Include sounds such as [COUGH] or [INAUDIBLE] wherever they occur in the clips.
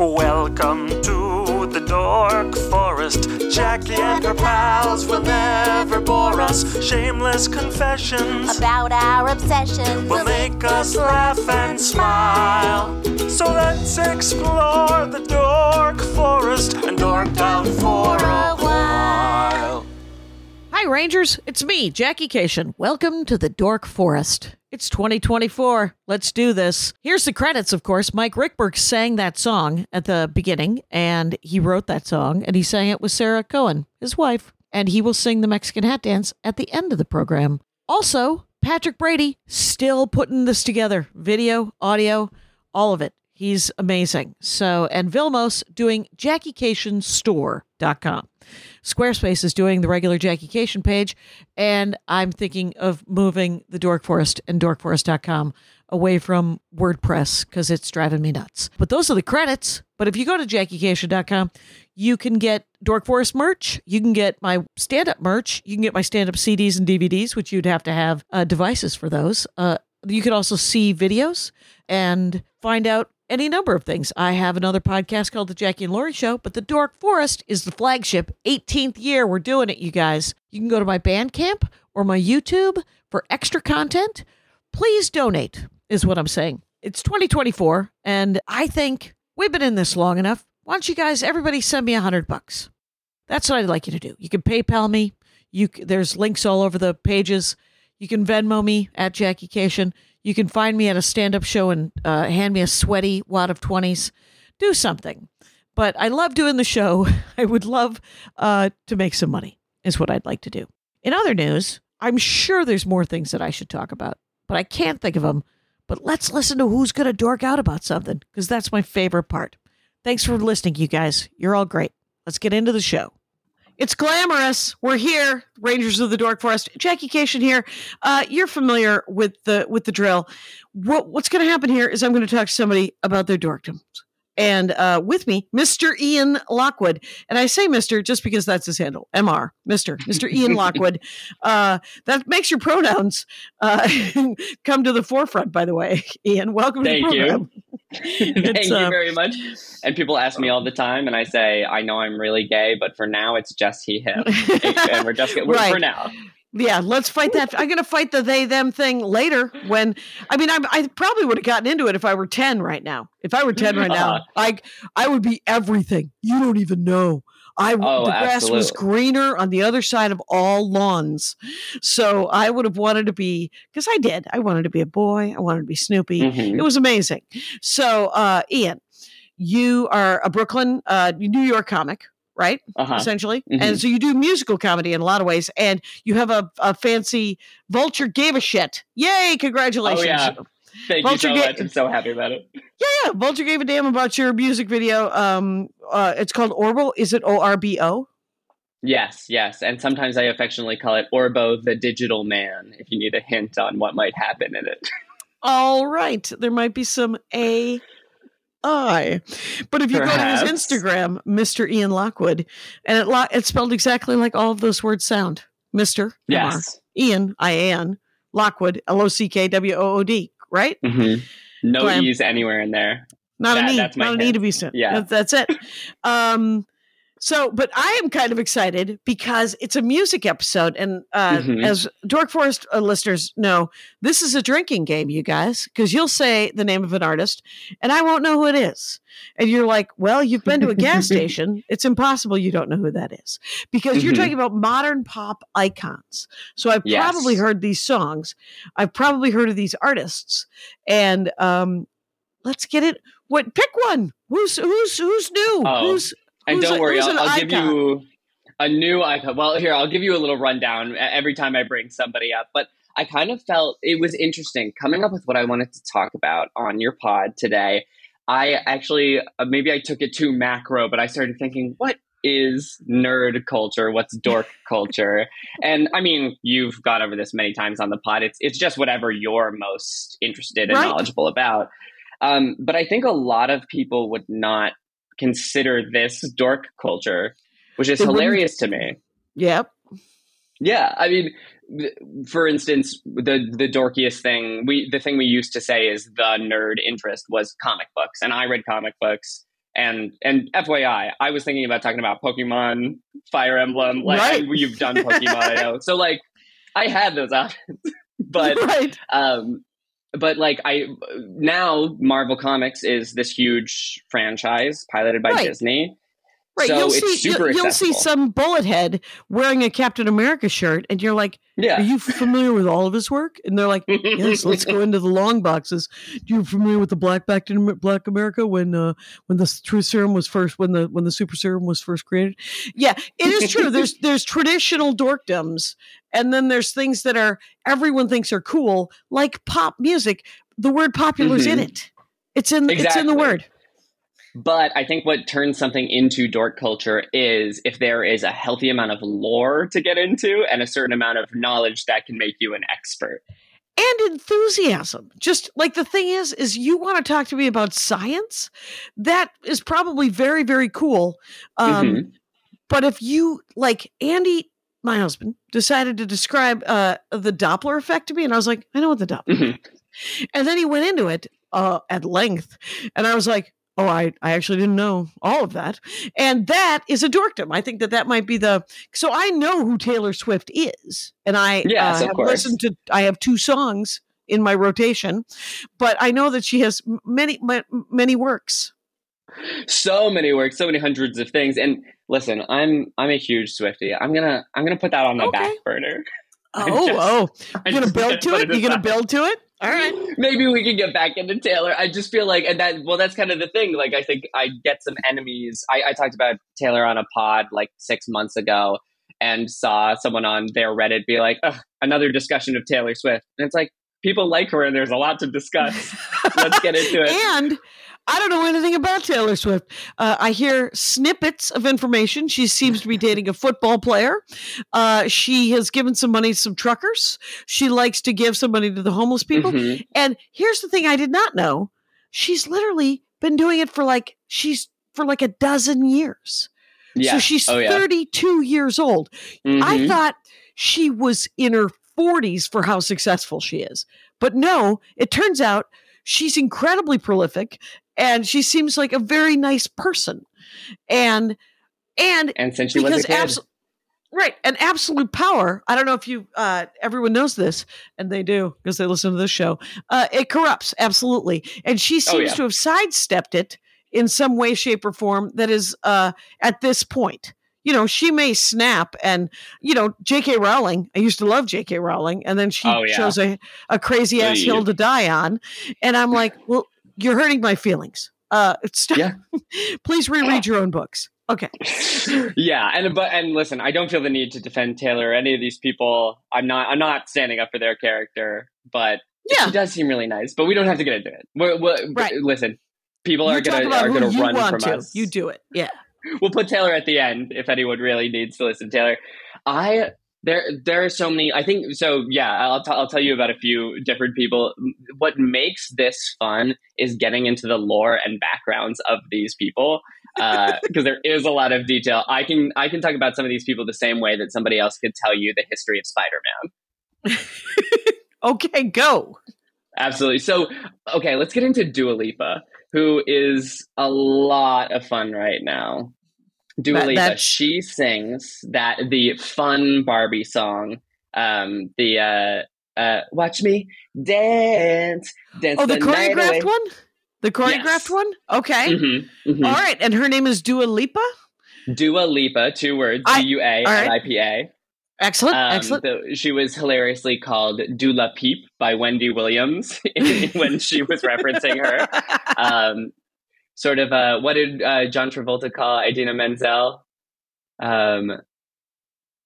Welcome to the Dork Forest. Jackie and her pals will never bore us. Shameless confessions about our obsession will make us laugh and smile. So let's explore the Dork Forest and dork out for a while. Hi, Rangers. It's me, Jackie Kashian. Welcome to the Dork Forest. It's 2024. Let's do this. Here's the credits, of course. Mike Ruekberg sang that song at the beginning, and he wrote that song, and he sang it with Sarah Cohen, his wife. And he will sing the Mexican hat dance at the end of the program. Also, Patrick Brady still putting this together video, audio, all of it. He's amazing. So, and Vilmos doing JackieKashianStore.com. Squarespace is doing the regular Jackie Kashian page, and I'm thinking of moving the Dork Forest and dorkforest.com away from WordPress because it's driving me nuts. But those are the credits. But if you go to JackieKashian.com, you can get Dork Forest merch. You can get my stand up merch. You can get my stand up CDs and DVDs, which you'd have to have uh, devices for those. Uh, you can also see videos and find out any number of things. I have another podcast called The Jackie and Laurie Show, but The Dork Forest is the flagship. 18th year, we're doing it, you guys. You can go to my Bandcamp or my YouTube for extra content. Please donate, is what I'm saying. It's 2024, and I think we've been in this long enough. Why don't you guys, everybody, send me a hundred bucks? That's what I'd like you to do. You can PayPal me. You there's links all over the pages. You can Venmo me at Jackie Kashian. You can find me at a stand up show and uh, hand me a sweaty wad of 20s. Do something. But I love doing the show. [LAUGHS] I would love uh, to make some money, is what I'd like to do. In other news, I'm sure there's more things that I should talk about, but I can't think of them. But let's listen to who's going to dork out about something, because that's my favorite part. Thanks for listening, you guys. You're all great. Let's get into the show. It's glamorous. We're here, Rangers of the Dork Forest. Jackie Kashian here. Uh, you're familiar with the with the drill. What, what's going to happen here is I'm going to talk to somebody about their dorkdoms. And uh, with me, Mr. Ian Lockwood. And I say Mr. just because that's his handle, MR, Mr. Mr. Ian [LAUGHS] Lockwood. Uh, that makes your pronouns uh, [LAUGHS] come to the forefront, by the way. [LAUGHS] Ian, welcome Thank to the program. you. Thank you very much. And people ask me all the time, and I say, I know I'm really gay, but for now, it's just he, him. and we're just, we're, Right. for now. Yeah, let's fight that. I'm going to fight the they them thing later. When I mean, I, I probably would have gotten into it if I were ten right now. If I were ten right now. [LAUGHS] I I would be everything. You don't even know. I Oh, the grass was greener on the other side of all lawns, so I would have wanted to be because I did. I wanted to be a boy. I wanted to be Snoopy. Mhm. It was amazing. So, uh, Ian, you are a Brooklyn, uh, New York comic, right? Uh-huh. essentially. Mhm. And so you do musical comedy in a lot of ways, and you have a, a fancy Vulture gave a shit. Yay! Congratulations. Oh, yeah. Thank Vulture you so ga- much. I'm so happy about it. yeah, yeah. Vulture gave a damn about your music video. Um, uh, it's called Orbo. Is it O R B O? Yes, yes. And sometimes I affectionately call it Orbo the Digital Man, if you need a hint on what might happen in it. All right. There might be some A. I, but if you go to his Instagram, Mr. Ian Lockwood, and it lo- it's spelled exactly like all of those words sound, Mr. Yes. Ian I A N Lockwood L O C K W O O D, right? hmm No Glam. E's anywhere in there. Not That- an E. Not an E hint. to be sent. Yeah. That- that's it. [LAUGHS] Um, so, but I am kind of excited because it's a music episode, and uh, Mhm. as Dork Forest uh, listeners know, this is a drinking game, you guys, because you'll say the name of an artist, and I won't know who it is, and you're like, "Well, you've been to a gas [LAUGHS] station. It's impossible you don't know who that is," because you're Mhm. talking about modern pop icons. So I've Yes. probably heard these songs. I've probably heard of these artists, and um, let's get it. What pick one? Who's who's who's new? Oh, who's And don't a- worry, I'll, I'll give you a new icon. Well, here, I'll give you a little rundown every time I bring somebody up. But I kind of felt it was interesting coming up with what I wanted to talk about on your pod today. I actually, uh, maybe I took it too macro, but I started thinking, what is nerd culture? What's dork [LAUGHS] culture? And I mean, you've gone over this many times on the pod. It's it's just whatever you're most interested and Right. knowledgeable about. Um, but I think a lot of people would not consider this dork culture, which is hilarious to me. Yep. Yeah, I mean, for instance, the the dorkiest thing we the thing we used to say is the nerd interest was comic books, and I read comic books. And and FYI, I was thinking about talking about Pokemon, Fire Emblem, like Right. you've done Pokemon, I know. [LAUGHS] So like I had those options. [LAUGHS] but right. um but like I now Marvel Comics is this huge franchise piloted by Right. Disney. Right. So you'll see you'll, you'll see some bullet head wearing a Captain America shirt, and you're like, Are you familiar with all of his work? And they're like, Yes, let's go into the long boxes. Do you familiar with the Black Back Black America when uh, when the true serum was first when the when the super serum was first created? Yeah, it is true. there's [LAUGHS] there's traditional dorkdoms, and then there's things that are everyone thinks are cool, like pop music. The word popular is in Mhm. it. It's in it's in the word. But I think what turns something into dork culture is if there is a healthy amount of lore to get into and a certain amount of knowledge that can make you an expert. and enthusiasm. Just like the thing is, is you want to talk to me about science? That is probably very, very cool. Um, Mhm. But if you like Andy, my husband, decided to describe uh, the Doppler effect to me, and I was like, I know what the Doppler. Mhm. effect is. And then he went into it uh, at length, and I was like. Oh, I, I actually didn't know all of that. And that is a dorkdom. I think that that might be the. So I know who Taylor Swift is. And I Yes, uh, have listened to, I have two songs in my rotation, but I know that she has many, many works. So many works, so many hundreds of things. And listen, I'm I'm a huge Swifty. I'm gonna I'm gonna put that on the Okay. back burner. [LAUGHS] Oh, just- oh, you're gonna build to put it. You're gonna build to it. All right. Maybe we can get back into Taylor. I just feel like, and that, well, that's kind of the thing. Like, I think I get some enemies. I, I talked about Taylor on a pod like six months ago and saw someone on their Reddit be like, another discussion of Taylor Swift. And it's like, people like her and there's a lot to discuss. [LAUGHS] Let's get into it. And I don't know anything about Taylor Swift. Uh, I hear snippets of information. She seems to be dating a football player. Uh, she has given some money to some truckers. She likes to give some money to the homeless people. Mhm. And here's the thing I did not know. She's literally been doing it for like she's for like a dozen years. Yeah. So she's oh, yeah. 32 years old. I Mhm. thought she was in her 40s for how successful she is. But no, it turns out she's incredibly prolific and she seems like a very nice person. And and and since she was a because kid. abs- right, and absolute power. I don't know if you uh everyone knows this and they do because they listen to this show. Uh it corrupts absolutely. And she seems Oh, yeah. to have sidestepped it in some way shape or form that is uh at this point you know, she may snap and, you know, J.K. Rowling, I used to love J.K. Rowling, and then she Oh, yeah. chose a, a crazy ass hill to die on. And I'm like, well, you're hurting my feelings. Uh, [LAUGHS] stop. Yeah. [LAUGHS] Please reread your own books. Okay. [LAUGHS] yeah, and but and listen, I don't feel the need to defend Taylor or any of these people. I'm not. I'm not standing up for their character, but Yeah. she does seem really nice. But we don't have to get into it. We're, we're, Right. Listen, people You are gonna are gonna run from to. us. You do it. Yeah. We'll put Taylor at the end if anyone really needs to listen Taylor. I there there are so many. I think so. Yeah, I'll t- I'll tell you about a few different people. What makes this fun is getting into the lore and backgrounds of these people uh, [LAUGHS] because there is a lot of detail. I can I can talk about some of these people the same way that somebody else could tell you the history of Spider Man. [LAUGHS] Okay, go. Absolutely. So, okay, let's get into Dua Lipa, who is a lot of fun right now. Dua That- Lipa, she sings that the fun Barbie song, um, the uh, uh, "Watch Me Dance, Dance." Oh, the away. choreographed one? The choreographed Yes. one? Okay. Mhm, mhm. All right. And her name is Dua Lipa? Dua Lipa, two words, D U A. L I P A. Excellent. Um, Excellent. the- she was hilariously called Dula Peep by Wendy Williams [LAUGHS] when she was referencing her. [LAUGHS] um, sort of uh, what did uh, John Travolta call Idina Menzel? Um,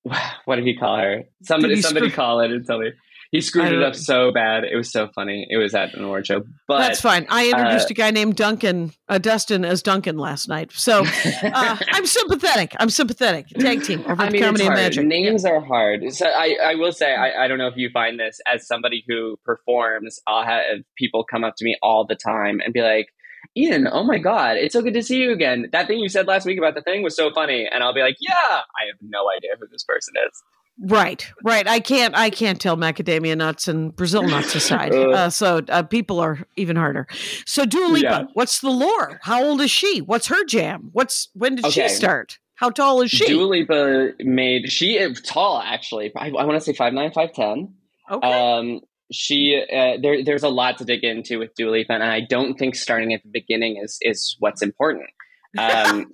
[LAUGHS] what did he call her? Somebody, somebody screw- call it and tell me. He screwed it up so bad. It was so funny. It was at an award show, but That's fine. I introduced uh, a guy named Duncan, uh, Dustin, as Duncan last night. So uh, [LAUGHS] I'm sympathetic. I'm sympathetic. Tag team I mean, Comedy and. Magic. Names are hard. So I, I will say, I, I don't know if you find this as somebody who performs. I'll have people come up to me all the time and be like, "Ian, oh my god, it's so good to see you again. That thing you said last week about the thing was so funny." And I'll be like, "Yeah, I have no idea who this person is." Right, right. I can't. I can't tell macadamia nuts and Brazil nuts aside. [LAUGHS] Uh. Uh, so uh, people are even harder. So Dua Lipa, Yeah. what's the lore? How old is she? What's her jam? What's when did Okay. she start? How tall is she? Dua Lipa made she is tall actually. I, I want to say five nine, five ten. okay. Um, she uh, there there's a lot to dig into with Dua Lipa, and I don't think starting at the beginning is is what's important. [LAUGHS] Um,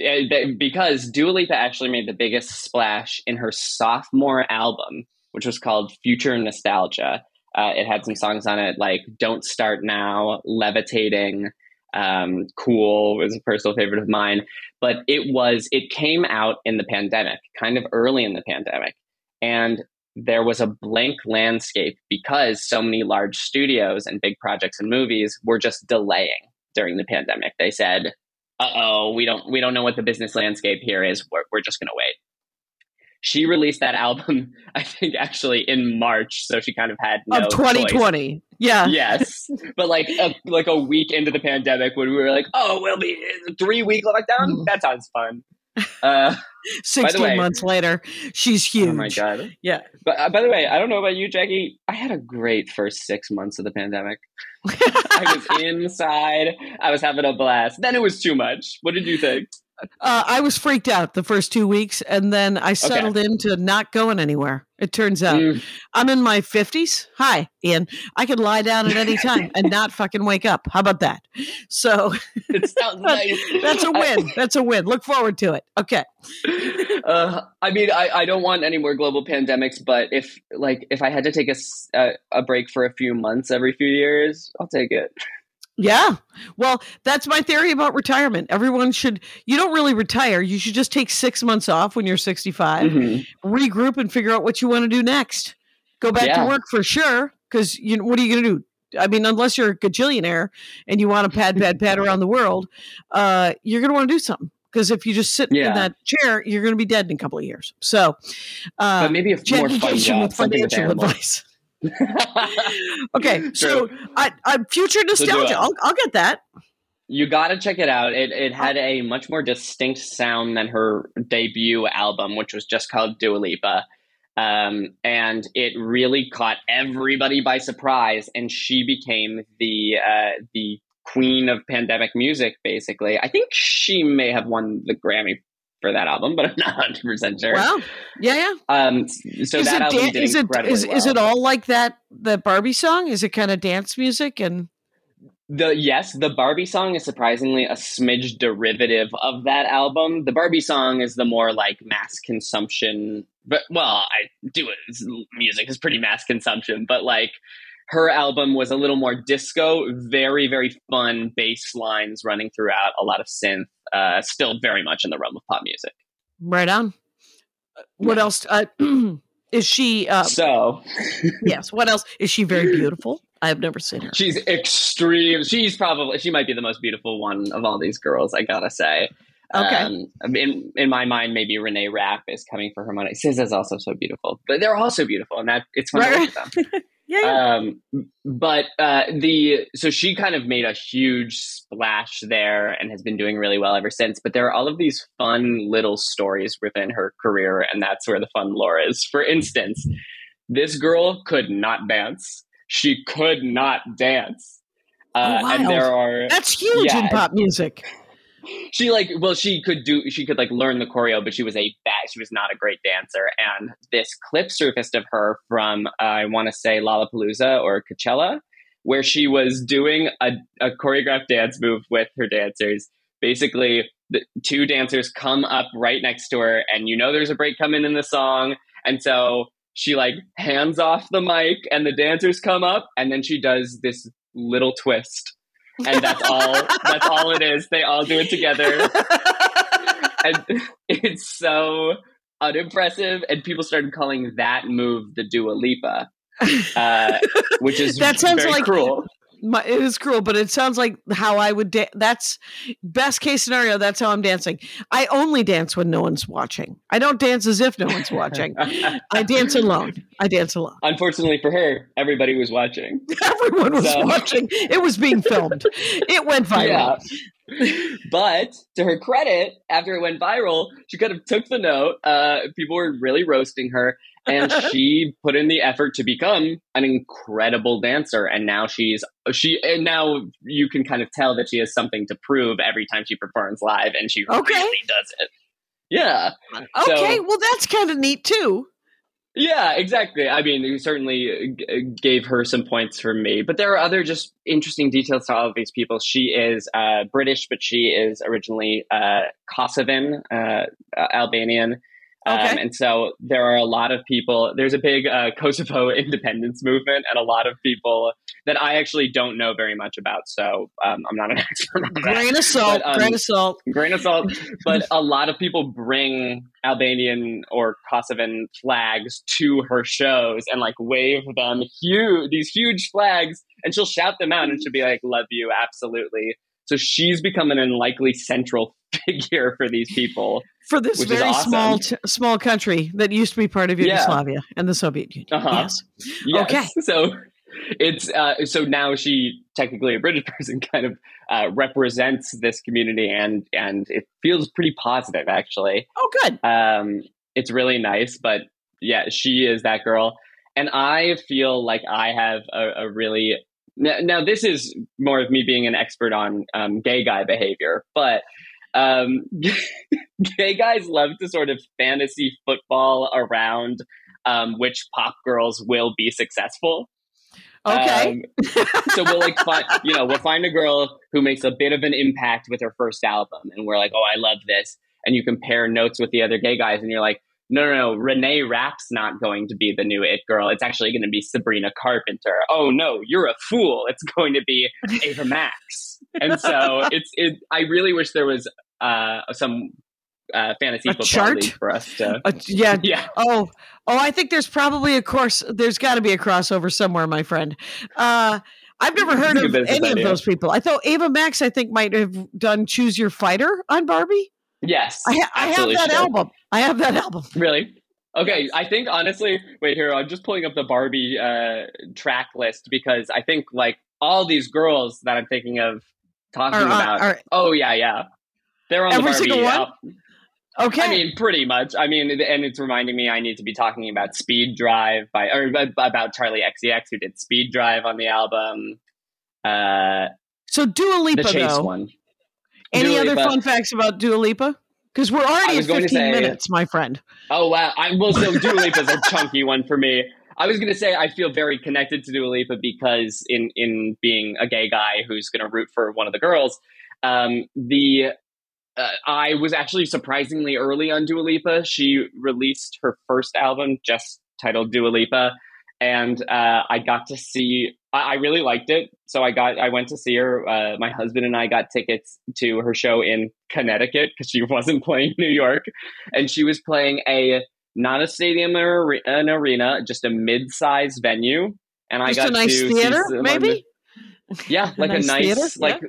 eh, because Dua Lipa actually made the biggest splash in her sophomore album, which was called Future Nostalgia. Uh, it had some songs on it like "Don't Start Now," "Levitating," um, "Cool" was a personal favorite of mine. But it was it came out in the pandemic, kind of early in the pandemic, and there was a blank landscape because so many large studios and big projects and movies were just delaying during the pandemic. They said, "Uh oh, we don't we don't know what the business landscape here is. We're we're just going to wait." She released that [LAUGHS] album, I think, actually in March, so she kind of had no of choice. 2020. Yeah. Yes, but like a, like a week into the pandemic, when we were like, "Oh, we'll be three week lockdown," Mhm. that sounds fun. Uh, [LAUGHS] 16 way- months later, she's huge. oh my god! Yeah. But uh, by the way, I don't know about you, Jackie. I had a great first six months of the pandemic. [LAUGHS] I was inside. I was having a blast. Then it was too much. What did you think? Uh, I was freaked out the first two weeks, and then I settled into not going anywhere. It turns out Mm, I'm in my 50s. Hi, Ian. I can lie down at any time and [LAUGHS] not fucking wake up. How about that? So it sounds [LAUGHS] nice. that's a win. That's a win. Look forward to it. Okay. uh, I mean, I, I don't want any more global pandemics, but if like if I had to take a, a break for a few months every few years, I'll take it. Yeah. Well, that's my theory about retirement. Everyone should, you don't really retire. You should just take six months off when you're 65, Mhm. regroup and figure out what you want to do next. Go back Yeah. to work for sure. Because you know, what are you going to do? I mean, unless you're a gajillionaire and you want to pad, pad, pad around the world, uh, you're going to want to do something. Because if you just sit Yeah. in that chair, you're going to be dead in a couple of years. So, uh, But maybe a more fun Jackie job, with financial advice. [LAUGHS] Okay, so True. I, I future nostalgia. it. I'll, I'll get that. You got to check it out. It it had a much more distinct sound than her debut album, which was just called Dua Lipa. Um, and it really caught everybody by surprise, and she became the uh, the queen of pandemic music. Basically, I think she may have won the Grammy for that album, but I'm not 100 percent sure. Wow. Yeah, yeah. Um, so is that it album dan- did is it incredibly is, is it all like that the Barbie song? Is it kind of dance music and The yes, the Barbie song is surprisingly a smidge derivative of that album. The Barbie song is the more like mass consumption, but well, I do it. Music is pretty mass consumption, but like her album was a little more disco, very very fun bass lines running throughout, a lot of synth. Uh, still very much in the realm of pop music. right on? Uh, What else? Uh, [CLEARS THROAT] is she? Uh, So [LAUGHS] yes. What else? Is she very beautiful? I have never seen her. she's extreme. She's probably she might be the most beautiful one of all these girls. I gotta say. Okay. Um, in in my mind, maybe Renee Rapp is coming for her money. is also so beautiful, but they're also beautiful, and that it's fun to Right. look at them. [LAUGHS] yeah. yeah. Um, but uh, the so she kind of made a huge splash there and has been doing really well ever since. But there are all of these fun little stories within her career, and that's where the fun lore is. For instance, this girl could not dance. She could not dance. Uh, Oh, and there are That's huge in pop music. She like well she could do she could like learn the choreo but she was a bad she was not a great dancer. And this clip surfaced of her from uh, i want to say lollapalooza or coachella where she was doing a, a choreographed dance move with her dancers. Basically the two dancers come up right next to her and you know there's a break coming in the song. And so she like hands off the mic and the dancers come up and then she does this little twist and that's all that's all it is. They all do it together. [LAUGHS] And it's so unimpressive. And people started calling that move the Dua Lipa uh, which is That sounds very like- cruel My, it is cruel, but it sounds like how I would. Da- that's best case scenario. That's how I'm dancing. I only dance when no one's watching. I don't dance as if no one's watching. [LAUGHS] I dance alone. I dance alone. unfortunately for her everybody was watching [LAUGHS] Everyone was So- watching. It was being filmed. It went [LAUGHS] viral. yeah but to her credit, after it went viral, she kind of took the note. Uh, people were really roasting her, and [LAUGHS] she put in the effort to become an incredible dancer. And now she's she, and now you can kind of tell that she has something to prove every time she performs live, and she Okay. really does it. Yeah. Okay, So- well that's kind of neat too. Yeah, exactly. I mean, you certainly g- gave her some points from me, but there are other just interesting details to all of these people. She is uh, British, but she is originally uh, Kosovan, uh, uh, Albanian. Um, and so there are a lot of people. There's a big uh, Kosovo [LAUGHS] independence movement, and a lot of people that I actually don't know very much about. So um, I'm not an [LAUGHS] expert on that Grain of salt, But, um, grain of salt. grain of salt. [LAUGHS] But a lot of people bring Albanian or Kosovan flags to her shows and like wave them huge these huge flags, and she'll shout them out and she'll be like, "Love you, absolutely." So she's become an unlikely central [LAUGHS] figure for these people. For this very awesome. small t- small country that used to be part of Yeah. Yugoslavia and the Soviet Union. Uh-huh. Yes. Yes. Okay. [LAUGHS] So it's uh, so now she technically a British [LAUGHS] person kind of uh, represents this community and and it feels pretty positive actually. Oh, good. Um, it's really nice, but yeah, she is that girl, and I feel like I have a, a really now, now. This is more of me being an expert on um, gay guy behavior, but um, [LAUGHS] gay guys love to sort of fantasy football around um, which pop girls will be successful. Okay. Um, so we'll like find, [LAUGHS] you know, we'll find a girl who makes a bit of an impact with her first album, and we're like, oh, I love this. And you compare notes with the other gay guys, and you're like, no, no, no, Renee Rapp's not going to be the new it girl. It's actually going to be Sabrina Carpenter. Oh no, you're a fool. It's going to be Ava Max. And so it's it. I really wish there was uh, some uh, fantasy A football chart? for us to. Uh, yeah. [LAUGHS] Yeah, Oh, oh, I think there's probably a course. There's got to be a crossover somewhere, my friend. Uh, I've never heard of any idea. of those people. I thought Ava Max, I think, might have done "Choose Your Fighter" on Barbie. yes, I, ha- I have that sure. album. I have that album. Really? Okay, I think honestly, wait here. I'm just pulling up the Barbie uh, track list because I think like all these girls that I'm thinking of talking Are, uh, about. are- oh yeah, yeah, they're on Every the Barbie. single one? okay. I mean, pretty much. I mean, and it's reminding me I need to be talking about Speed Drive by or about Charli XCX who did Speed Drive on the album. Uh, so Dua Lipa, the Chase though. one. Any Dua other Lipa. fun facts about Dua Lipa? Because we're already at 15 say- minutes, my friend. Oh wow! I well, so Dua Lipa is a chunky one for me. I was going to say I feel very connected to Dua Lipa because in in being a gay guy who's going to root for one of the girls, um, the uh, I was actually surprisingly early on Dua Lipa. She released her first album just titled Dua Lipa, and uh, I got to see. I, I really liked it, so I got. I went to see her. Uh, my husband and I got tickets to her show in Connecticut because she [LAUGHS] wasn't playing New York, and she was playing a not a stadium or an arena, just a mid-sized venue. And I Just got a nice to see theater, maybe? yeah, [LAUGHS] like a nice nice, theater, like.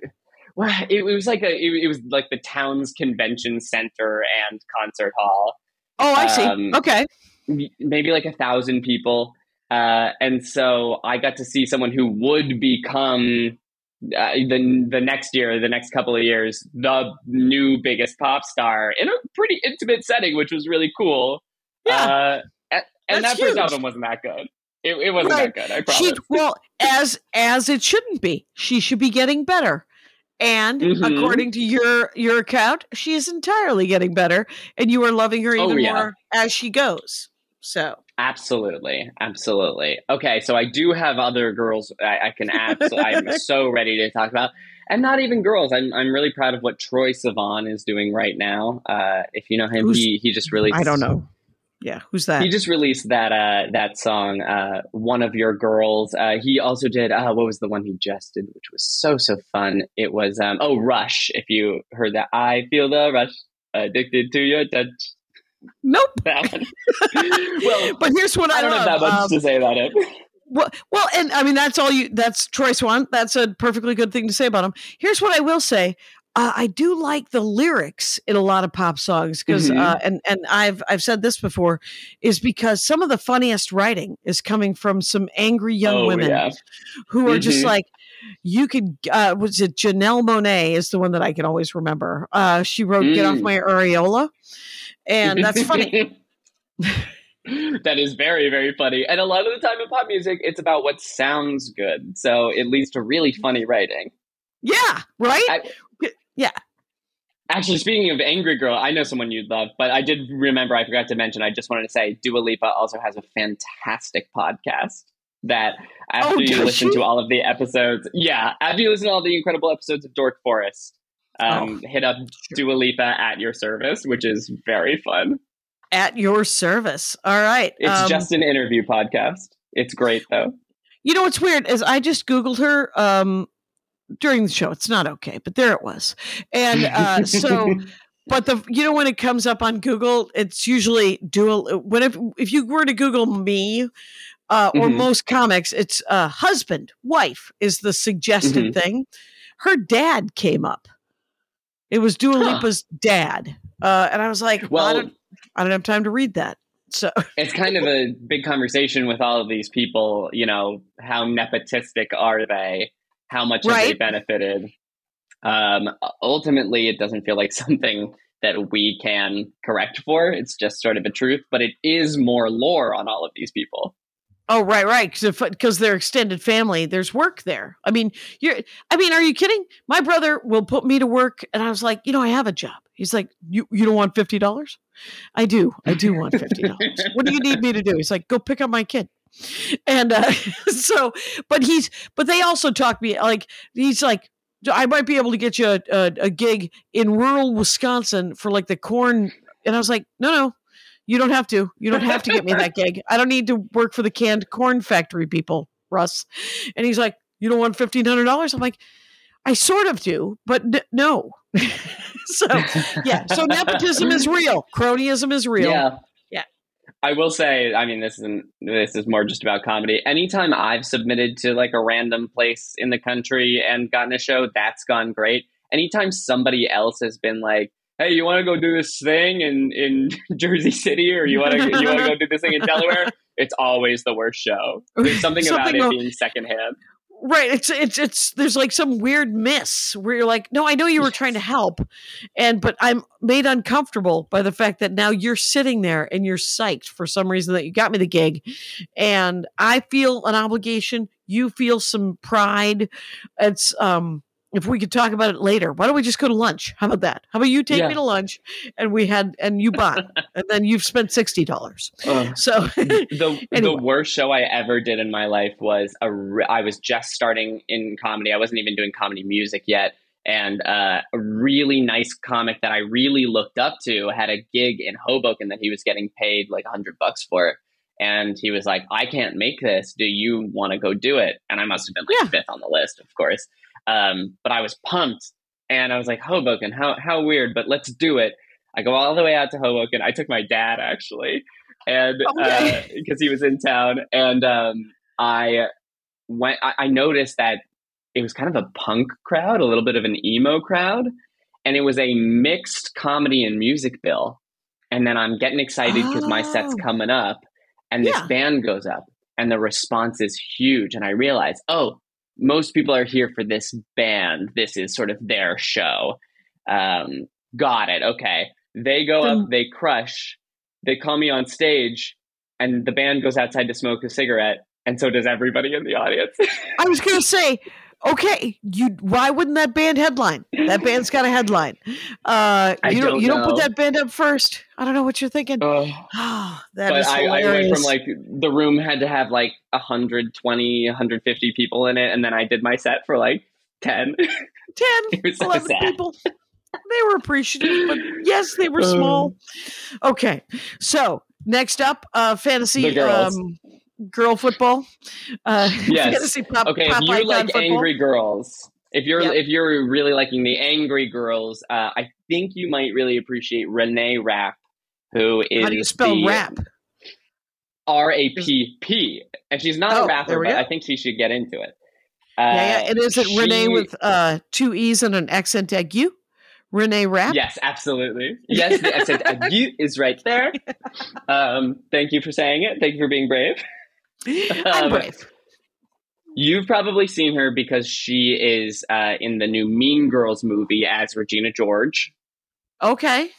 Well, it, it was like a. It, it was like the town's convention center and concert hall Oh, I see. Um, okay. maybe like a thousand people. Uh, and so I got to see someone who would become uh, the the next year, the next couple of years, the new biggest pop star in a pretty intimate setting, which was really cool. Yeah. Uh, and That's that first huge. album wasn't that good. It, it wasn't Right. that good. I She well, as as it shouldn't be. She should be getting better. And Mhm. according to your your account, she is entirely getting better, and you are loving her Oh, even yeah. more as she goes. So Absolutely, absolutely. Okay, so I do have other girls I, I can add. So I'm [LAUGHS] so ready to talk about, and not even girls. I'm I'm really proud of what Troye Sivan is doing right now. Uh, if you know him, Who's- he he just released. I don't know. Yeah, who's that? He just released that uh that song, uh, one of your girls. Uh, he also did uh, what was the one he just did, which was so so fun. It was um oh Rush. If you heard that, I feel the rush, addicted to your touch. nope. [LAUGHS] That one. [LAUGHS] well, But here's what I, I don't love. have that much um, to say about it. Well, well, and I mean that's all you. That's Troy Swan. That's a perfectly good thing to say about him. Here's what I will say: uh, I do like the lyrics in a lot of pop songs because, Mhm. uh, and and I've I've said this before, is because some of the funniest writing is coming from some angry young oh women yeah. who are just Mhm. like, you could uh was it Janelle Monáe is the one that I can always remember. Uh she wrote Get Off Mm. My Areola. And that's funny. [LAUGHS] that is very, very funny. And a lot of the time in pop music, it's about what sounds good. So it leads to really funny writing. yeah, right? I- yeah. Actually, speaking of Angry Girl, I know someone you'd love, but I did remember, I forgot to mention, I just wanted to say Dua Lipa also has a fantastic podcast that after Oh, you listen she? to all of the episodes, yeah, after you listen to all the incredible episodes of Dork Forest, um, hit up Dua Lipa at your service, which is very fun. At your service. All right. It's Um, just an interview podcast. It's great though. You know what's weird is I just Googled her um during the show. It's not okay, but there it was. And uh so [LAUGHS] but the you know when it comes up on Google, it's usually dual when if if you were to Google me uh or Mhm. most comics, it's uh husband, wife is the suggested Mhm. thing. Her dad came up. It was Dua Huh. Lipa's dad. Uh and I was like, well, I don't I don't have time to read that. So it's kind of a big conversation with all of these people. You know, how nepotistic are they? How much have they benefited? Um, ultimately, it doesn't feel like [LAUGHS] something that we can correct for. It's just sort of a truth, but it is more lore on all of these people. Oh, right, right. Because they're extended family, there's work there. I mean, you're. I mean, are you kidding? My brother will put me to work, and I was like, you know, I have a job. He's like, you you don't want fifty dollars? I do. I do want fifty dollars. what do you need me to do? He's like, go pick up my kid. And uh, [LAUGHS] so, but he's, but they also talk me like he's like, I might be able to get you a, a, a gig in rural Wisconsin for like the corn. And I was like, no, no, you don't have to. You don't have to get me that gig. I don't need to work for the canned corn factory people, Russ. And he's like, you don't want fifteen hundred dollars? I'm like, I sort of do, but n- no. [LAUGHS] so yeah, so nepotism is real. Cronyism is real. Yeah. I will say, I mean, this isn't, this is more just about comedy. Anytime I've submitted to like a random place in the country and gotten a show, that's gone great. Anytime somebody else has been like, hey, you want to go do this thing in, in [LAUGHS] Jersey City or you want to, you want to go do this thing in [LAUGHS] Delaware? It's always the worst show. There's something, about it being secondhand. Right. It's it's it's there's like some weird miss where you're like, no, I know you were trying to help, and but I'm made uncomfortable by the fact that now you're sitting there and you're psyched for some reason that you got me the gig, and I feel an obligation. You feel some pride. It's um. If we could talk about it later, why don't we just go to lunch? How about that? How about you take Yeah. me to lunch, and we had and you bought [LAUGHS] and then you've spent sixty dollars. Ugh. So [LAUGHS] the [LAUGHS] Anyway. the worst show I ever did in my life was a re- I was just starting in comedy. I wasn't even doing comedy music yet, and uh, a really nice comic that I really looked up to had a gig in Hoboken that he was getting paid like a hundred bucks for. it. And he was like, "I can't make this. Do you want to go do it?" And I must have been like Yeah. fifth on the list, of course. Um, but I was pumped, and I was like, "Hoboken, how how weird!" But let's do it. I go all the way out to Hoboken. I took my dad actually, and Okay. because he was in town, and um, I went. I, I noticed that it was kind of a punk crowd, a little bit of an emo crowd, and it was a mixed comedy and music bill. And then I'm getting excited because my set's Oh. coming up, and this Yeah. band goes up, and the response is huge. And I realize, oh, most people are here for this band. This is sort of their show. Um, got it. Okay. They go up, they crush, they call me on stage, and the band goes outside to smoke a cigarette, and so does everybody in the audience. [LAUGHS] I was gonna say, okay, you why wouldn't that band headline? That band's got a headline. Uh, [LAUGHS] you don't, don't you don't put that band up first. I don't know what you're thinking. Ugh. Oh, [SIGHS] that but is I, I went from like the room had to have like 120, 150 people in it, and then I did my set for like 10. [LAUGHS] 10, It was so 11 sad. people. They were appreciative, but yes, they were small. Okay, so next up, uh, fantasy The girls. um, girl football. Uh, [LAUGHS] Yes. pop, Okay, if you like football. angry girls, if you're Yep. if you're really liking the angry girls, uh, I think you might really appreciate Renee Rapp, who is How do you spell rap? R A P P, and she's not Oh, a rapper, but. I think she should get into it. Uh, yeah, yeah. And is it Renee with uh, two e's and an accent aigu? Renee Rapp. Yes, absolutely. Yes, the accent aigu [LAUGHS] is right there. Um, thank you for saying it. Thank you for being brave. [LAUGHS] I'm Um, brave. You've probably seen her because she is uh, in the new Mean Girls movie as Regina George. Okay.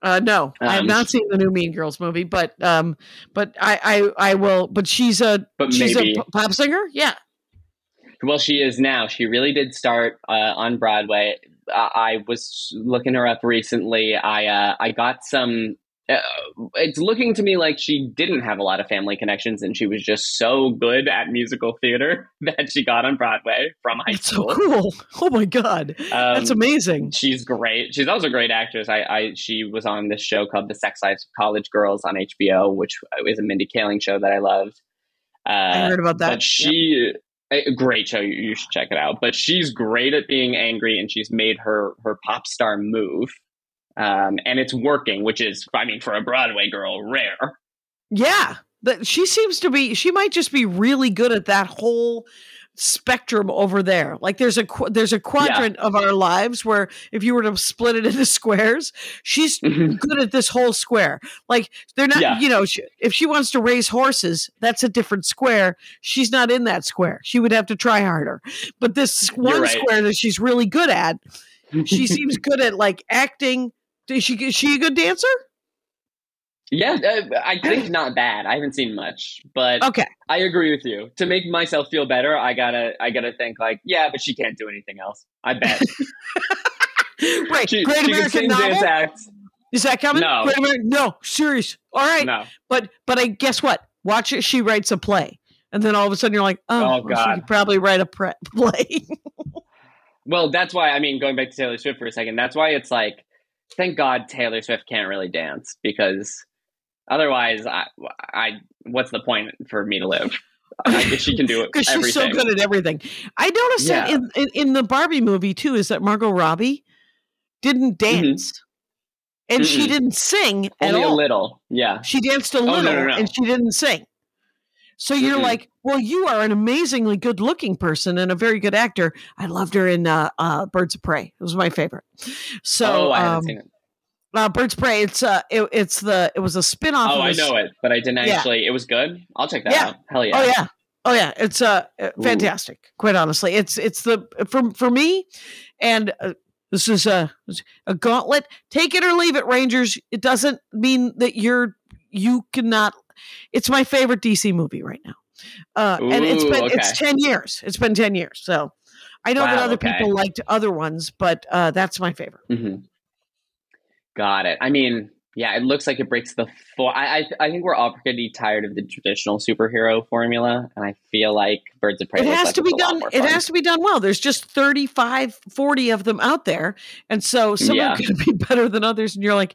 Uh, no, I have Um, not seen the new Mean Girls movie, but um, but I I, I will. But she's a But she's maybe. a pop singer. Yeah. Well, she is now. She really did start uh, on Broadway. I, I was looking her up recently. I uh, I got some. Uh, it's looking to me like she didn't have a lot of family connections, and she was just so good at musical theater [LAUGHS] that she got on Broadway from high so school. cool. [LAUGHS] Oh my god, Um, that's amazing. She's great. She's also a great actress. I, I she was on this show called The Sex Lives of College Girls on HBO, which is a Mindy Kaling show that I loved. Uh, I heard about that. but she a great show. You, you should check it out. But she's great at being angry, and she's made her her pop star move, um, and it's working. Which is, I mean, for a Broadway girl, rare. Yeah, But she seems to be. She might just be really good at that whole spectrum over there. Like there's a qu- there's a quadrant of our lives where if you were to split it into [LAUGHS] squares, she's good at this whole square. Like they're not, Yeah. you know, she, if she wants to raise horses, that's a different square. She's not in that square. She would have to try harder. But this one right. square that she's really good at, she [LAUGHS] seems good at like acting. Is she is she a good dancer? yeah, uh, I think not bad. I haven't seen much, but Okay. I agree with you. To make myself feel better, I gotta I gotta think like, yeah, but she can't do anything else. I bet. [LAUGHS] [LAUGHS] Right. she, Great she can American novel. dance, act. Is that coming? No. Great American- no, serious. All right. No. But but I guess what? Watch it. She writes a play, and then all of a sudden you're like, oh, Oh, well, she God. could probably write a pre- [LAUGHS] play. Well, that's why I mean, going back to Taylor Swift for a second, that's why it's like, thank God Taylor Swift can't really dance because otherwise, I, I what's the point for me to live? She can do [LAUGHS] it. because she's so good at everything. I noticed that Yeah. in, in in the Barbie movie too. Is that Margot Robbie didn't dance, and she Mm-hmm. Mm-mm. didn't sing at Only a all. little, yeah. She danced a no, little, no, no. and she didn't sing. So you're Mm-mm. like, well, you are an amazingly good-looking person and a very good actor. I loved her in uh, uh, Birds of Prey. It was my favorite. So, oh, I haven't um, seen it. uh, Birds of Prey. It's uh, it, it's the it was a spin-off. Oh, of I know it, but I didn't Yeah. actually. It was good. I'll check that Yeah. out. Hell yeah. Oh yeah. Oh yeah, it's uh uh, Ooh. fantastic. Quite honestly, it's it's the for for me, and uh, this is a a gauntlet. Take it or leave it, Rangers. It doesn't mean that you're you cannot. It's my favorite DC movie right now, uh, and it's been okay. it's ten years. It's been ten years. So I know that other okay. people liked other ones, but uh, that's my favorite. hmm Got it. I mean, yeah, it looks like it breaks the four. I, I I think we're all pretty tired of the traditional superhero formula, and I feel like Birds of Prey. it has like to be it's a lot done it has to be done well there's just 35 40 of them out there and so some Yeah. are going to be better than others and you're like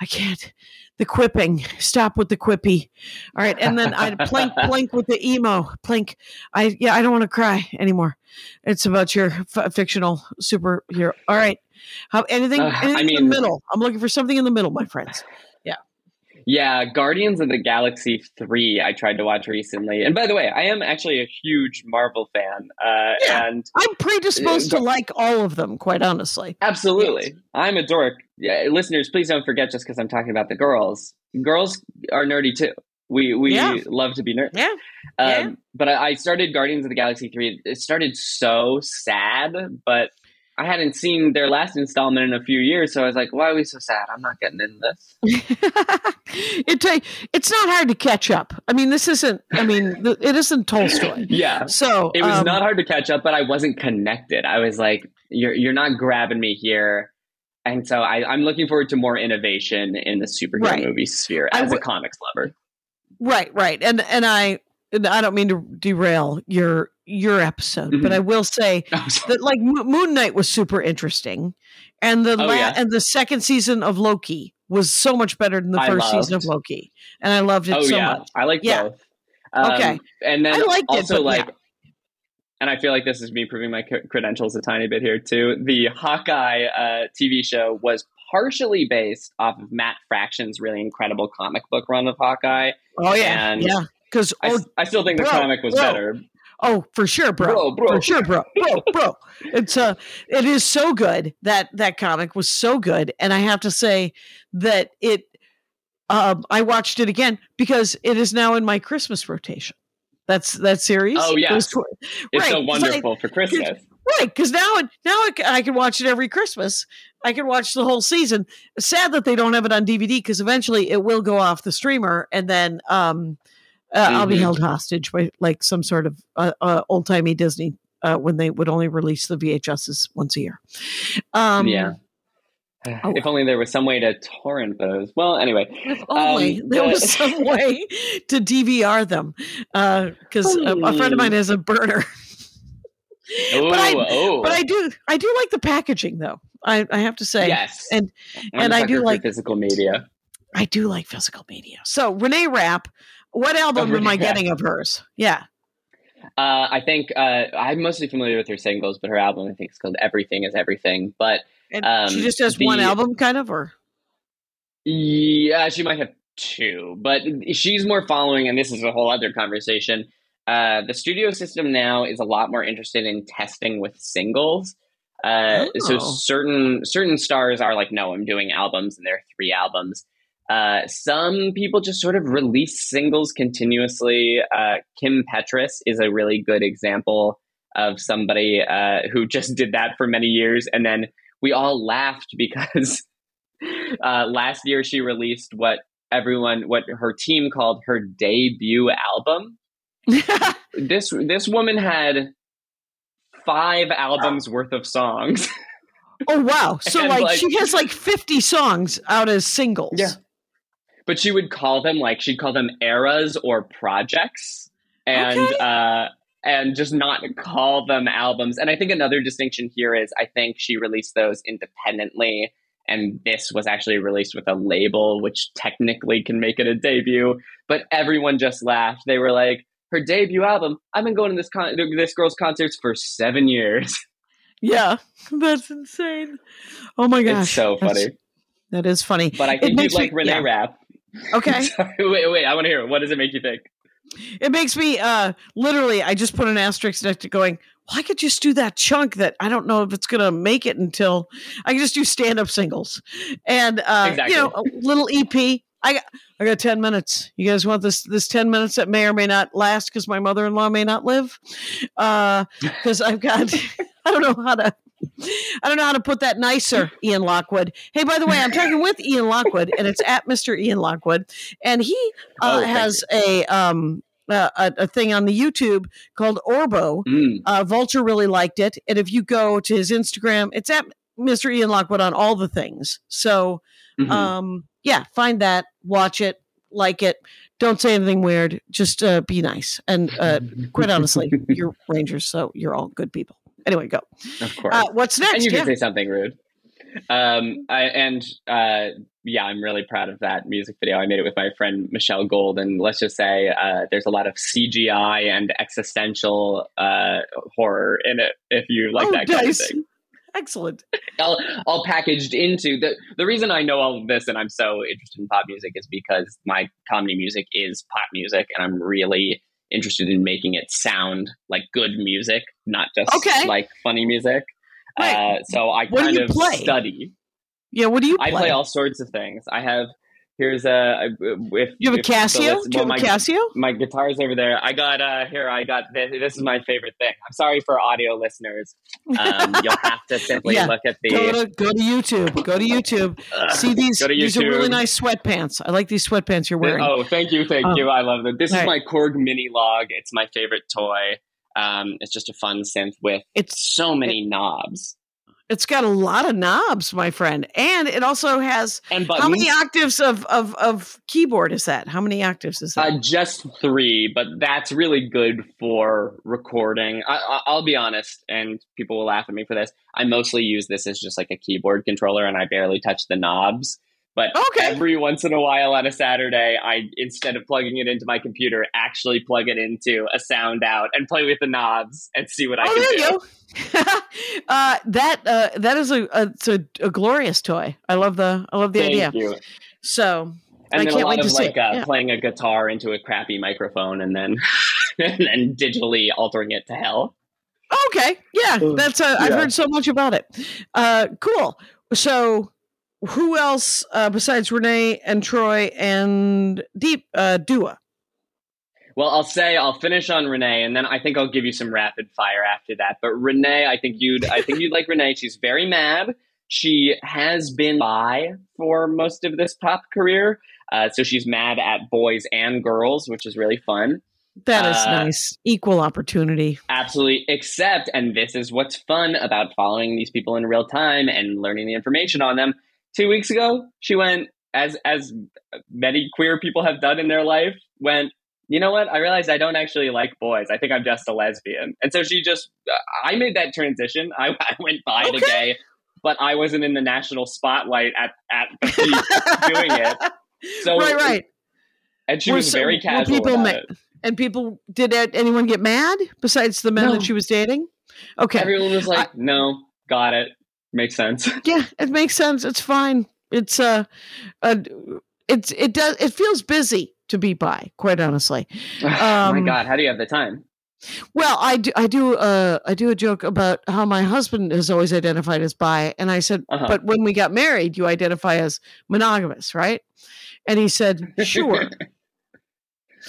i can't the quipping. Stop with the quippy. All right and then i [LAUGHS] plink blink with the emo. Plink i yeah i don't want to cry anymore. It's about your f- fictional superhero. All right. How anything, Uh, anything I in mean- the middle? I'm looking for something in the middle my friends Yeah, Guardians of the Galaxy 3 I tried to watch recently. And by the way, I am actually a huge Marvel fan. Uh, Yeah. And i'm predisposed Uh, to like all of them quite honestly absolutely, I'm a dork. Yeah, listeners, please don't forget just because I'm talking about the girls. Girls are nerdy too. We we Yeah. love to be nerdy. yeah Um, Yeah. But I, I started Guardians of the Galaxy 3. It started so sad, but I hadn't seen their last installment in a few years. So I was like, why are we so sad? I'm not getting into this. [LAUGHS] it ta- it's not hard to catch up. I mean, this isn't. I mean, [LAUGHS] it isn't Tolstoy. Yeah. So It was um, not hard to catch up, but I wasn't connected. I was like, you're, you're not grabbing me here. And so I, I'm looking forward to more innovation in the superhero Right. movie sphere as a w- comics lover. right, right, and and I I don't mean to derail your your episode, but Mhm. I will say [LAUGHS] that like Moon Knight was super interesting, and the Oh, la- yeah. and the second season of Loki was so much better than the I first season of. Loki, and I loved it oh so yeah, much. I like Yeah. both. Um, Okay. and then I liked it, also but like, yeah. and I feel like this is me proving my c- credentials a tiny bit here too. The Hawkeye uh, TV show was partially based off of Matt Fraction's really incredible comic book run of Hawkeye. Oh yeah, and yeah, because I, oh I still think the comic was bro. better. Oh, for sure, bro. Bro, bro. For sure, bro. Bro, bro. It's uh it is so good. That that comic was so good. And I have to say that it um I watched it again because it is now in my Christmas rotation. That's that series. Oh, yeah. Tw- It's right, so 'cause I- wonderful for Christmas. Right, because now it, now it, I can watch it every Christmas. I can watch the whole season. Sad that they don't have it on DVD because eventually it will go off the streamer, and then um, uh, I'll be Mhm. held hostage by like some sort of uh, uh, old timey Disney uh, when they would only release the VHSs once a year. Um, yeah. oh. If only there was some way to torrent those. Well, anyway. If only Um, there the- was [LAUGHS] some way to DVR them, because a, a friend of mine has a burner. Oh, but I, oh. but I do, I do like the packaging though. I, I have to say, yes. and I'm and I do like- physical media. I do like physical media. So Renee Rapp, what album Oh, am I Renee Rapp. getting of hers? Yeah. Uh, I think uh, I'm mostly familiar with her singles, but her album I think is called Everything Is Everything. But Um, she just has one album, kind of, or yeah, she might have two, but she's more following, and this is a whole other conversation. Uh, the studio system now is a lot more interested in testing with singles. Uh, So Oh. certain certain stars are like, no, I'm doing albums, and there are three albums. Uh, some people just sort of release singles continuously. Uh, Kim Petras is a really good example of somebody uh, who just did that for many years, and then we all laughed [LAUGHS] because uh, last year she released what everyone, what her team called her debut album. [LAUGHS] This this woman had five albums worth of songs. [LAUGHS] oh wow! So like, like- she has like fifty songs out as singles. Yeah. But she would call them like she'd call them eras or projects and Okay. uh and just not call them albums and i think another distinction here is i think she released those independently and this was actually released with a label which technically can make it a debut but everyone just laughed they were like her debut album i've been going to this con- this girl's concerts for seven years [LAUGHS] Yeah, [LAUGHS] that's insane. Oh my gosh, it's so funny That is funny. but i think you'd me- like renee yeah. rapp Okay, [LAUGHS] Sorry, wait wait i want to hear it. what does it make you think it makes me uh literally. I just put an asterisk next to going. Well, I could just do that chunk that I don't know if it's gonna make it until I can just do stand up singles, and uh, Exactly. you know, a little EP. I got I got ten minutes. You guys want this this ten minutes that may or may not last because my mother in law may not live, because I've got [LAUGHS] I don't know how to. I don't know how to put that nicer, Ian Lockwood. Hey, by the way, I'm talking with Ian Lockwood, and it's at Mr. Ian Lockwood, and he uh, Oh, has a um uh, a, a thing on the YouTube called Orbo. Mm. Uh, Vulture really liked it, and if you go to his Instagram, it's at Mr. Ian Lockwood on all the things. So, Mhm. um, yeah, find that, watch it, like it. Don't say anything weird. Just uh, be nice, and uh, quite honestly, [LAUGHS] you're Rangers, so you're all good people. Anyway, go. of course Uh, what's next? and you Yeah. can say something rude. Um, I, and uh, yeah, I'm really proud of that music video. I made it with my friend Michelle Gold, and let's just say uh, there's a lot of CGI and existential uh, horror in it. If you like Oh, that kind of thing, Excellent. all, all packaged into the the reason I know all of this and I'm so interested in pop music is because my comedy music is pop music, and I'm really interested in making it sound like good music, not just Okay. like funny music. Right. Uh, so I What do kind you of play? study. Yeah. What do you play? I play all sorts of things. I have here's a if you have a if Casio? do you well, have a my Casio? my guitar's over there. I got uh here. I got this. This is my favorite thing. I'm sorry for audio listeners. Um, [LAUGHS] you'll have to simply Yeah. look at Go the. to go to YouTube. Go to YouTube. See these. Go to These are really YouTube. nice sweatpants. I like these sweatpants you're wearing. Oh, thank you, thank Oh. you. I love them. This is All my Korg Minilogue. It's my favorite toy. Um, it's just a fun synth with It's so many knobs it's got a lot of knobs, my friend, and it also has and buttons. how many octaves of of of keyboard is that? How many octaves is that? Uh, just three, but that's really good for recording. I, I, I'll be honest, and people will laugh at me for this. I mostly use this as just like a keyboard controller, and I barely touch the knobs. But Okay. every once in a while on a Saturday, I instead of plugging it into my computer, actually plug it into a sound out and play with the knobs and see what I oh, can there do. you go. [LAUGHS] uh, that uh, that is a, a it's a, a glorious toy. I love the I love the Thank idea. you. So And I then can't a lot of like uh, Yeah. playing a guitar into a crappy microphone and then [LAUGHS] and then digitally altering it to hell. Okay. Yeah, that's uh, I've heard so much about it. Uh, cool. So, who else uh, besides Renee and Troye and Deep uh, Dua? Well, I'll say I'll finish on Renee, and then I think I'll give you some rapid fire after that. But Renee, I think you'd I think you'd like Renee. She's very mad. She has been bi for most of this pop career, uh, so she's mad at boys and girls, which is really fun. That is Uh, nice. Equal opportunity. Absolutely, except, and this is what's fun about following these people in real time and learning the information on them. Two weeks ago, she went, as as many queer people have done in their life, went. You know what? I realized I don't actually like boys. I think I'm just a lesbian. And so she just, uh, I made that transition. I, [LAUGHS] I went by to Okay. gay, but I wasn't in the national spotlight at, at the peak doing it. [LAUGHS] So, right, right. And she Were was some- very casual people about ma- it. And people, did anyone get mad besides the men No. that she was dating? Okay. Everyone was like, no, got it. Makes sense. [LAUGHS] yeah, it makes sense. It's fine. It's uh, uh it's it does it feels busy to be by, quite honestly. [SIGHS] oh my Um, God, how do you have the time? Well, I do I do uh I do a joke about how my husband has always identified as bi, and I said, Uh-huh. but when we got married, you identify as monogamous, right? And he said, sure.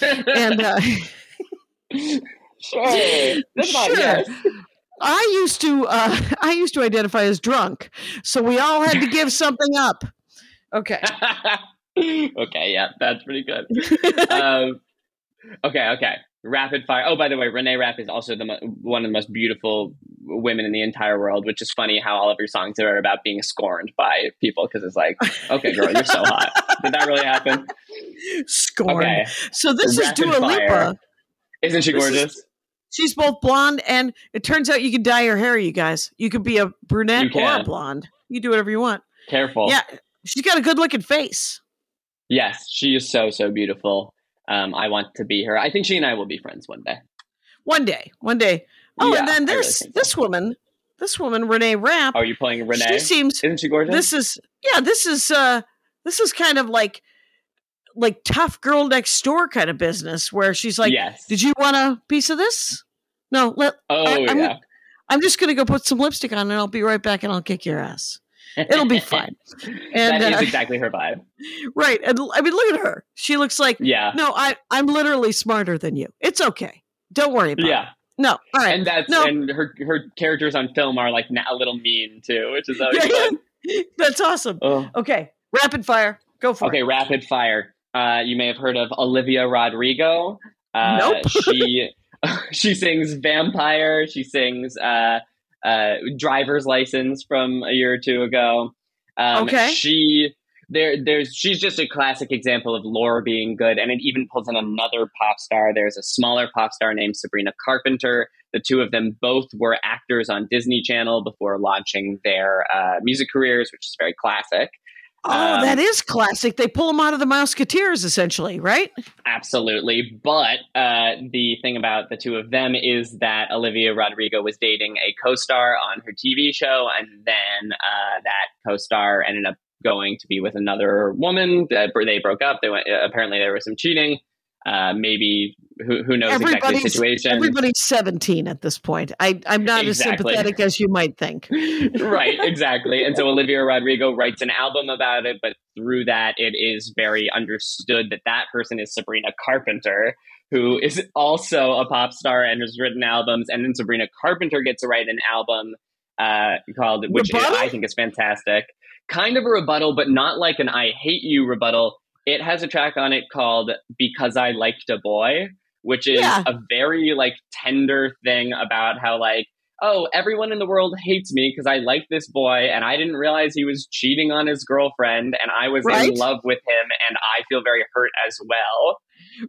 [LAUGHS] and uh, [LAUGHS] sure. Sure. yes. I used to uh, [LAUGHS] I used to identify as drunk, so we all had to give something up. Okay. [LAUGHS] okay, yeah, that's pretty good. [LAUGHS] Um, okay, okay. Rapid fire. Oh, by the way, Renee Rapp is also the mo- one of the most beautiful women in the entire world, which is funny how all of your songs are about being scorned by people because it's like, okay, girl, you're so hot. Did that really happen? Scorn. Okay. So this Rapid is Dua fire. Lipa. Isn't she This is- gorgeous? She's both blonde and it turns out you can dye your hair, you guys. You could be a brunette or a blonde. You do whatever you want. Careful. Yeah. She's got a good looking face. Yes, she is so, so beautiful. Um, I want to be her. I think she and I will be friends one day. One day. One day. Oh, Yeah, and then I really there's so. this woman. This woman, Renee Rapp. Oh, are you playing Renee? She seems Isn't she gorgeous? this is yeah, this is uh this is kind of like like tough girl next door kind of business where she's like, yes. Did you want a piece of this? No, let Oh, I- I'm- yeah. I'm just gonna go put some lipstick on and I'll be right back and I'll kick your ass. It'll be [LAUGHS] fine. And, that is uh, exactly her vibe. [LAUGHS] Right. And I mean look at her. She looks like Yeah. no, I I'm literally smarter than you. It's okay. Don't worry about it. Yeah. No. All right. And that's No. and her her characters on film are like a little mean too, which is always Yeah, yeah. fun. [LAUGHS] That's awesome. Oh. Okay. Rapid fire. Go for Okay, it. Okay, rapid fire. Uh, you may have heard of Olivia Rodrigo. Uh, Nope. [LAUGHS] she she sings Vampire. She sings uh, uh, Driver's License from a year or two ago. Um, Okay. She there there's she's just a classic example of lore being good, and it even pulls in another pop star. There's a smaller pop star named Sabrina Carpenter. The two of them both were actors on Disney Channel before launching their uh, music careers, which is very classic. Oh, um, that is classic. They pull them out of the Musketeers, essentially, right? Absolutely. But uh, the thing about the two of them is that Olivia Rodrigo was dating a co star on her TV show, and then uh, that co star ended up going to be with another woman. Uh, They broke up. They went, apparently, there was some cheating. Uh, maybe who, who knows exactly the situation. everybody's seventeen at this point. I I'm not as sympathetic as you might think. [LAUGHS] right, exactly. And so Olivia Rodrigo writes an album about it, but through that, it is very understood that that person is Sabrina Carpenter, who is also a pop star and has written albums. And then Sabrina Carpenter gets to write an album uh, called, which is, I think is fantastic. Kind of a rebuttal, but not like an I hate you rebuttal. It has a track on it called Because I Liked a Boy, which is Yeah. a very like tender thing about how like oh, everyone in the world hates me because I like this boy and I didn't realize he was cheating on his girlfriend and I was Right. in love with him and I feel very hurt as well.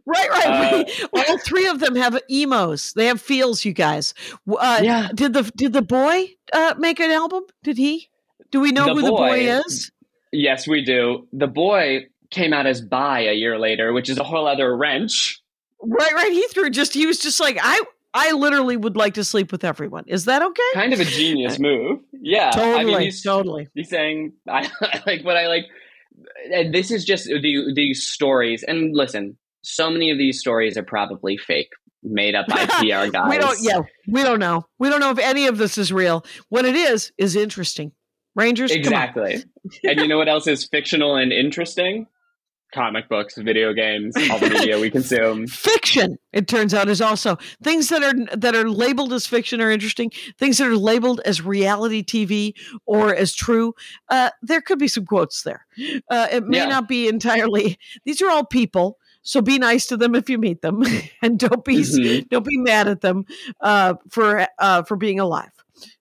Right, right. Uh. [LAUGHS] All three of them have emos. They have feels. You guys. Uh, Yeah. Did the did the boy uh, make an album? Did he? Do we know The who the boy boy- is? Yes, we do. The boy came out as bi a year later, which is a whole other wrench. Right, right. He threw just. He was just like I. I literally would like to sleep with everyone. Is that okay? Kind of a genius [LAUGHS] move. Yeah. totally, I mean, he's, totally. he's saying, I [LAUGHS] like what I like. And this is just the, these stories. And listen, so many of these stories are probably fake, made up by [LAUGHS] PR guys. We don't. Yeah, we don't know. We don't know if any of this is real. What it is is interesting. Rangers, come on. Exactly. and you know what else is fictional and interesting? Comic books, video games, all the media we consume. [LAUGHS] Fiction, it turns out, is also things that are that are labeled as fiction are interesting. Things that are labeled as reality TV or as true, uh, there could be some quotes there. Uh, it may Yeah. not be entirely. These are all people, so be nice to them if you meet them, [LAUGHS] and don't be Mhm. don't be mad at them uh, for uh, for being alive.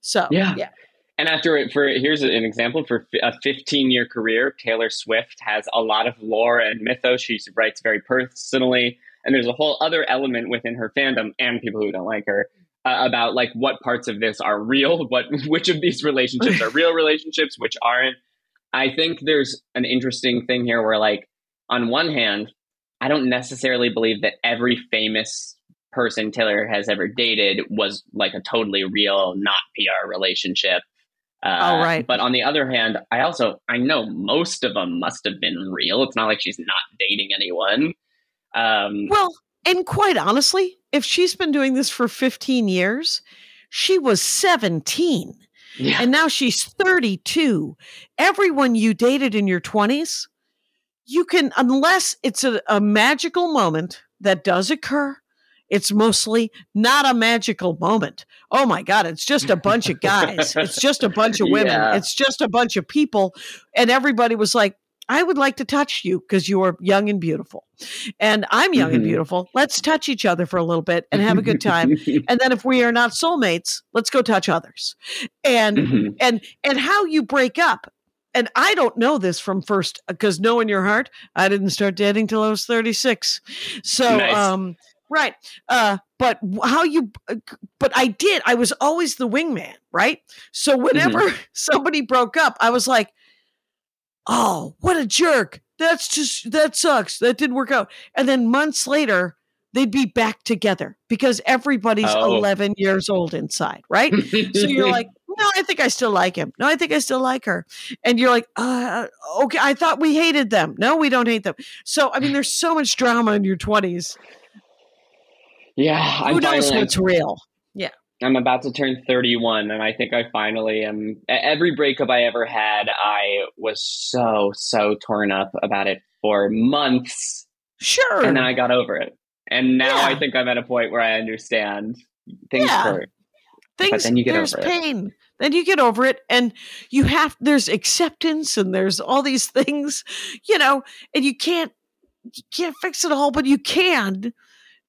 So Yeah. yeah. And after it, for here's an example for a 15 year career, Taylor Swift has a lot of lore and mythos. She writes very personally, and there's a whole other element within her fandom and people who don't like her uh, about like what parts of this are real, [LAUGHS] what which of these relationships are real relationships, which aren't. I think there's an interesting thing here where like on one hand, I don't necessarily believe that every famous person Taylor has ever dated was like a totally real, not PR relationship. Uh, Oh, right. But on the other hand, I also I know most of them must have been real. It's not like she's not dating anyone. Um, Well, and quite honestly, if she's been doing this for 15 years, she was 17 yeah, and now she's 32. Everyone you dated in your 20s, you can, unless it's a, a magical moment that does occur, it's mostly not a magical moment. Oh my God, it's just a bunch of guys. It's just a bunch of women. Yeah. It's just a bunch of people. And everybody was like, I would like to touch you because you are young and beautiful. And I'm young and Mhm. beautiful. Let's touch each other for a little bit and have a good time. [LAUGHS] and then if we are not soulmates, let's go touch others. And Mhm. and and how you break up and i don't know this from first because knowing your heart i didn't start dating till i was 36 so Nice. um right uh but how you but i did i was always the wingman right so whenever [LAUGHS] somebody broke up i was like oh what a jerk that's just that sucks that didn't work out and then months later they'd be back together because everybody's Oh. 11 years old inside right so you're like, [LAUGHS] no, I think I still like him. No, I think I still like her. And you're like, uh, okay, I thought we hated them. No, we don't hate them. So, I mean, there's so much drama in your 20s. Yeah, Who I'm knows finally, what's real? Yeah. I'm about to turn 31, and I think I finally am. Every breakup I ever had, I was so so torn up about it for months, Sure. and then I got over it. And now Yeah. I think I'm at a point where I understand things Yeah. hurt. Things, then you get there's over it. Then you get over it. And you have, there's acceptance and there's all these [LAUGHS] things, you know, and you can't, you can't fix it all, but you can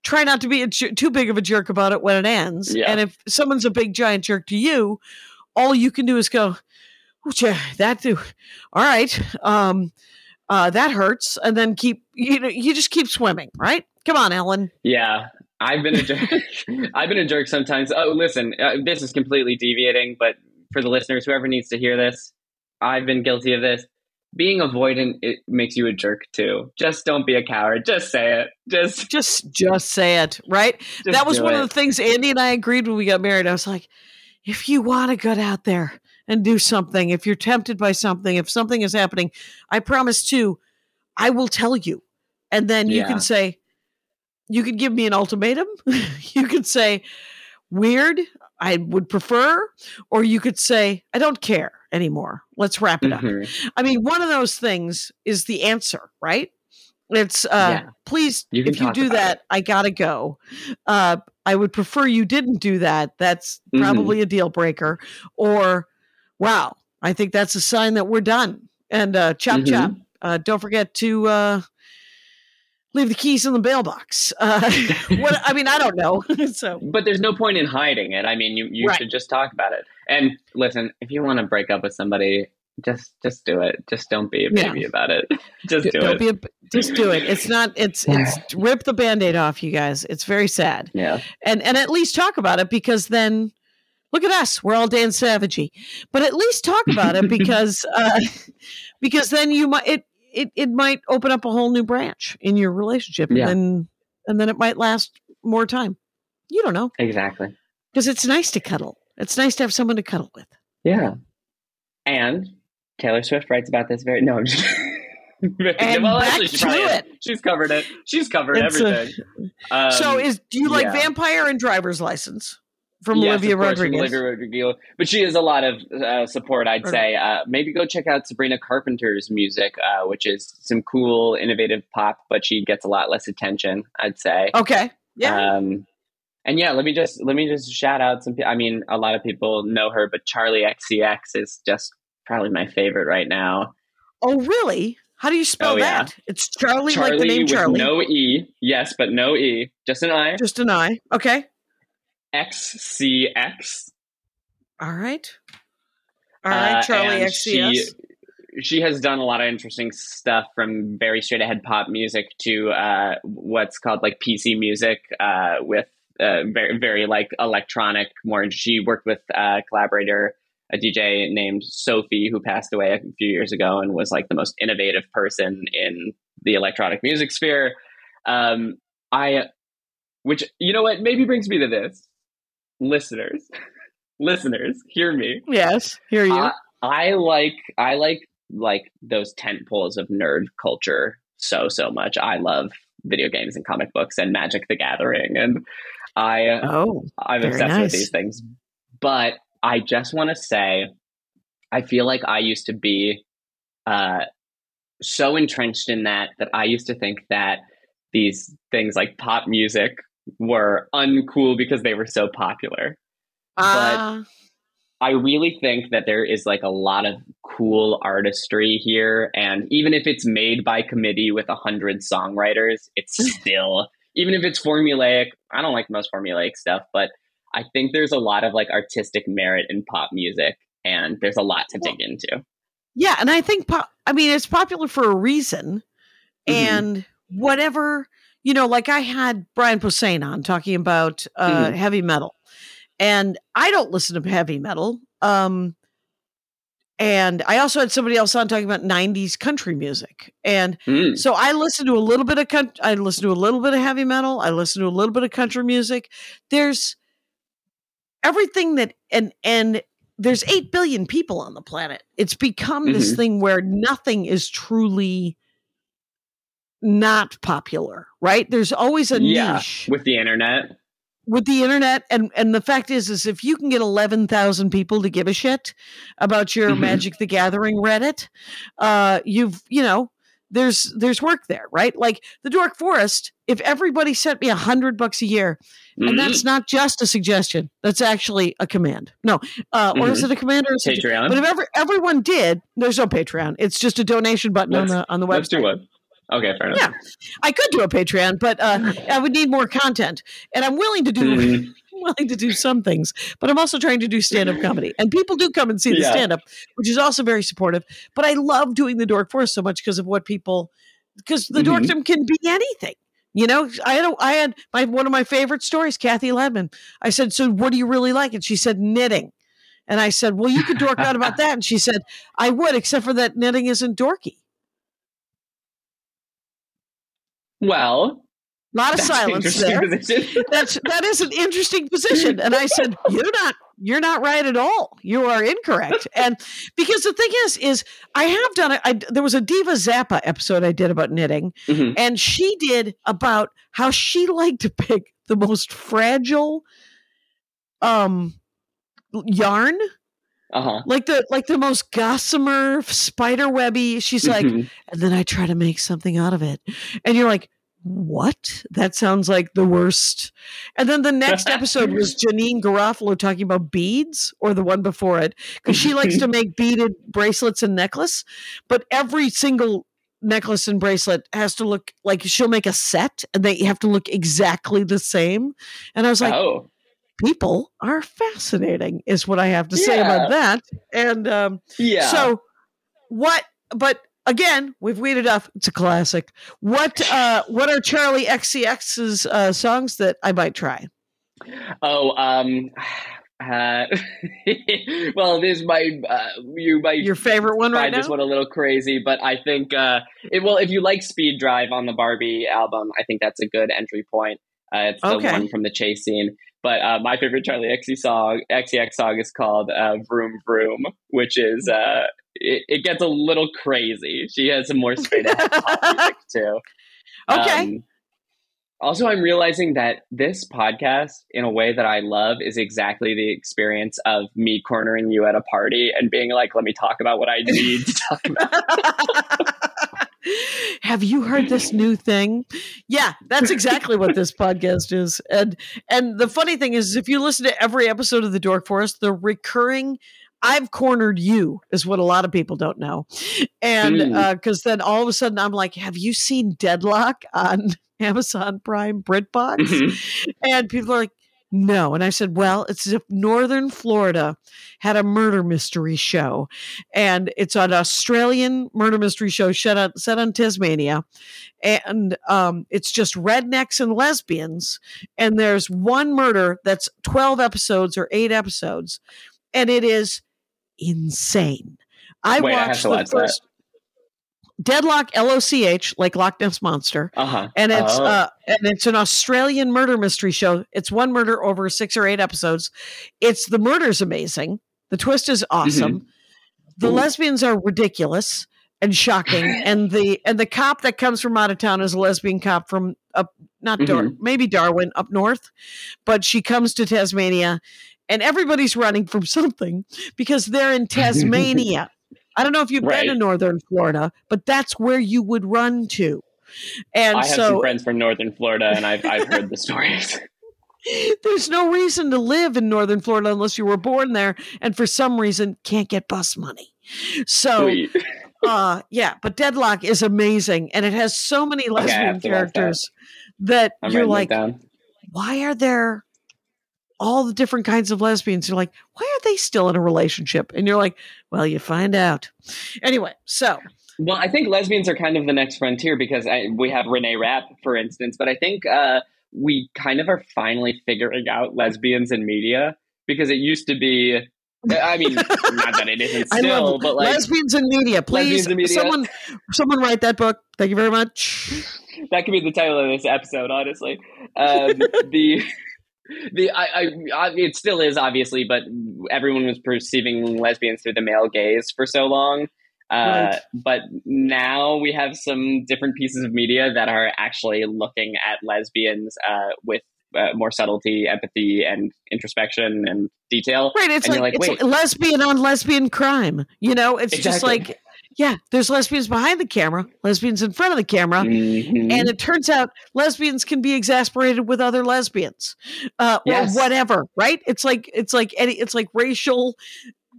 try not to be a, too big of a jerk about it when it ends. Yeah. And if someone's a big giant jerk to you, all you can do is go, "Ooh, gee, that do, all right. Um, uh, that hurts. And then keep, you know, you just keep swimming, right? Come on, Ellen. Yeah, I've been a jerk. [LAUGHS] I've been a jerk sometimes. Oh, listen, uh, this is completely deviating, but for the listeners, whoever needs to hear this, I've been guilty of this. Being avoidant it makes you a jerk too. Just don't be a coward. Just say it. Just, [LAUGHS] Just, just say it, right? just that was one it. of the things Andy and I agreed when we got married. I was like, if you want to get out there and do something, if you're tempted by something, if something is happening, I promise to, I will tell you. And then you Yeah. can say, you could give me an ultimatum. [LAUGHS] you could say, weird, I would prefer. Or you could say, I don't care anymore. Let's wrap it up. Mhm. I mean, one of those things is the answer, right? It's uh Yeah. please You if you do that, I gotta go. Uh I would prefer you didn't do that. That's Mhm. probably a deal breaker. Or wow, I think that's a sign that we're done. And uh chop Mhm. chop. Uh don't forget to uh leave the keys in the bail box. Uh [LAUGHS] what I mean, I don't know. [LAUGHS] so But there's no point in hiding it. I mean, you, you Right. should just talk about it. And listen, if you want to break up with somebody, just just do it. Just don't be a Yeah. baby about it. [LAUGHS] Just do don't it. be a, just do it. It's not it's it's rip the band-aid off, you guys. It's very sad. yeah. and and at least talk about it because then look at us we're all Dan Savagey but at least talk about it because uh because then you might it it, it might open up a whole new branch in your relationship Yeah. and then and then it might last more time you don't know Exactly. because it's nice to cuddle it's nice to have someone to cuddle with Yeah. And Taylor Swift writes about this very no. I'm just- [LAUGHS] And back she to it. She's covered it. She's covered It's a- everything. Um, so is do you like yeah. vampire and driver's license from yes, Olivia of course, from Rodriguez. Olivia Rodrigo. But she has a lot of uh, support, I'd say. Uh, maybe go check out Sabrina Carpenter's music, uh, which is some cool, innovative pop, but she gets a lot less attention, I'd say. Okay. Yeah. Um, and yeah, let me just let me just shout out some. I mean, a lot of people know her, but Charli XCX is just probably my favorite right now. oh, really? How do you spell Oh, yeah. that? It's Charlie, Charlie like the name with Charlie. no e, yes, but no e, just an i. Just an I. Okay. XCX. All right. All right, Uh, Charli and XCX. She, she has done a lot of interesting stuff from very straight ahead pop music to uh, what's called like PC music uh, with uh, very, very like electronic more. She worked with a collaborator, a DJ named Sophie, who passed away a few years ago and was like the most innovative person in the electronic music sphere. Um, I, which, you know what, maybe brings me to this. Listeners, listeners, hear me. yes. Hear you. I, I like I like like those tent poles of nerd culture so so much. I love video games and comic books and Magic the Gathering, and I oh. I'm obsessed nice. with these things. But I just want to say, I feel like I used to be uh, so entrenched in that that I used to think that these things like pop music were uncool because they were so popular. but I really think that there is like a lot of cool artistry here. And even if it's made by committee with a hundred songwriters, it's [LAUGHS] still, even if it's formulaic, I don't like most formulaic stuff, but I think there's a lot of like artistic merit in pop music and there's a lot to dig into. Yeah, and I think pop, I mean it's popular for a reason, Mhm. and whatever you know, like I had Brian Posehn on talking about uh, Mhm. heavy metal, and I don't listen to heavy metal. Um, and I also had somebody else on talking about '90s country music, and Mm. so I listen to a little bit of country. I listen to a little bit of heavy metal. I listen to a little bit of country music. There's everything that and and there's 8 billion people on the planet. It's become this Mhm. thing where nothing is truly not popular, right? There's always a Yeah, niche with the internet. with the internet and and the fact is is if you can get 11,000 people to give a shit about your Mhm. Magic the Gathering Reddit, uh you've, you know, there's there's work there, right? Like the Dork Forest, if everybody sent me a hundred bucks a year, and Mm. that's not just a suggestion, that's actually a command. No, uh, or is it a command or? Patreon. But if every, everyone did, there's no Patreon. It's just a donation button on Let's- the on the website. Let's do one. Okay, fair enough. Yeah. I could do a Patreon, but uh, I would need more content, and I'm willing to do [LAUGHS] Mhm. willing to do some things, but I'm also trying to do stand up comedy, and people do come and see the Yeah. stand up, which is also very supportive. But I love doing the Dork Forest so much because of what people, because the Mhm. dorkdom can be anything. You know, I had a, I had my one of my favorite stories, Cathy Ladman. I said, "So what do you really like?" And she said, "Knitting." And I said, "Well, you could dork out about [LAUGHS] that." And she said, "I would, except for that knitting isn't dorky." Well, A lot of silence there. position. [LAUGHS] That's that is an interesting position. And I said, You're not you're not right at all. You are incorrect. And because the thing is, is I have done it. I, there was a Diva Zappa episode I did about knitting, Mhm. and she did about how she [LAUGHS] liked to pick the most fragile um yarn Uh-huh. like the like the most gossamer spider webby she's like Mhm. and then I try to make something out of it. And you're like, what? That sounds like the worst. And then the next [LAUGHS] episode was Janeane Garofalo talking about beads, or the one before it, because she likes to make beaded bracelets and necklace, but every single necklace and bracelet has to look like she'll make a set and they have to look exactly the same. And I was like, oh. People are fascinating, is what I have to say about that. And um, Yeah. so what but again, we've weeded off it's a classic. What uh what are Charli XCX's uh songs that I might try? Oh, um, [SIGHS] uh, [LAUGHS] well, this might uh, you might Your favorite one right find this now? one a little crazy, but I think uh, it, well, if you like Speed Drive on the Barbie album, I think that's a good entry point. Uh, it's the Okay. one from the chase scene. But uh, my favorite Charli XC song, XCX song is called uh, "Vroom Vroom," which is uh, it, it gets a little crazy. She has some more straight ahead [LAUGHS] music too. Okay. Um, Also, I'm realizing that this podcast, in a way that I love, is exactly the experience of me cornering you at a party and being like, let me talk about what I need to talk about. [LAUGHS] Have you heard this [LAUGHS] new thing? Yeah, that's exactly what this [LAUGHS] podcast is. And and the funny thing is if you listen to every episode of the Dork Forest, the recurring I've cornered you is what a lot of people don't know. And Mm. because then all of a sudden I'm like, have you seen Deadloch on [LAUGHS] Amazon Prime BritBox? Mhm. And people are like, no. And I said, well, it's as if Northern Florida had a murder mystery show. And it's an Australian murder mystery show set on, set on Tasmania. And um, it's just rednecks and lesbians. And there's one murder that's 12 episodes or eight episodes. And it is insane. I Wait, I watched to the watch that. Deadloch L O C H, like Loch Ness Monster Uh huh. and it's Oh. uh and it's an Australian murder mystery show. It's one murder over six or eight episodes. It's the murder's amazing. The twist is awesome. The Ooh. lesbians are ridiculous and shocking, [LAUGHS] and the and the cop that comes from out of town is a lesbian cop from up not Dar- maybe Darwin up north, but she comes to Tasmania, and everybody's running from [LAUGHS] something because they're in [LAUGHS] Tasmania. I don't know if you've Right. been to northern Florida, but that's where you would run to. And I have so some friends from Northern Florida, and I've I've heard the stories. [LAUGHS] [LAUGHS] there's no reason to live in northern Florida unless you were born there and for some reason can't get bus money. So uh yeah, but Deadloch is amazing and it has so many lesbian to watch that. characters that, you're like, why are there all the different kinds of lesbians? You're like, why are they still in a relationship? And you're like, well, you find out. Anyway, so Well, I think lesbians are kind of the next frontier because I, we have Renee Rapp, for instance, but I think uh, we kind of are finally figuring out lesbians in media because it used to be. I mean, [LAUGHS] not that it isn't still, but like lesbians in media. Please, in media. someone, someone write that book. Thank you very much. that could be the title of this episode. Honestly, um, the the I, I, it still is obviously, but everyone was perceiving lesbians through the male gaze for so long. Uh, Right. But now we have some different pieces of media that are actually looking at lesbians uh, with uh, more subtlety, empathy, and introspection and detail. Right. It's And like, like, it's lesbian on lesbian crime. You know, it's just like, yeah, there's lesbians behind the camera, lesbians in front of the camera. Mhm. And it turns out lesbians can be exasperated with other lesbians, uh, Yes. or whatever. Right? It's like it's like any it's like racial,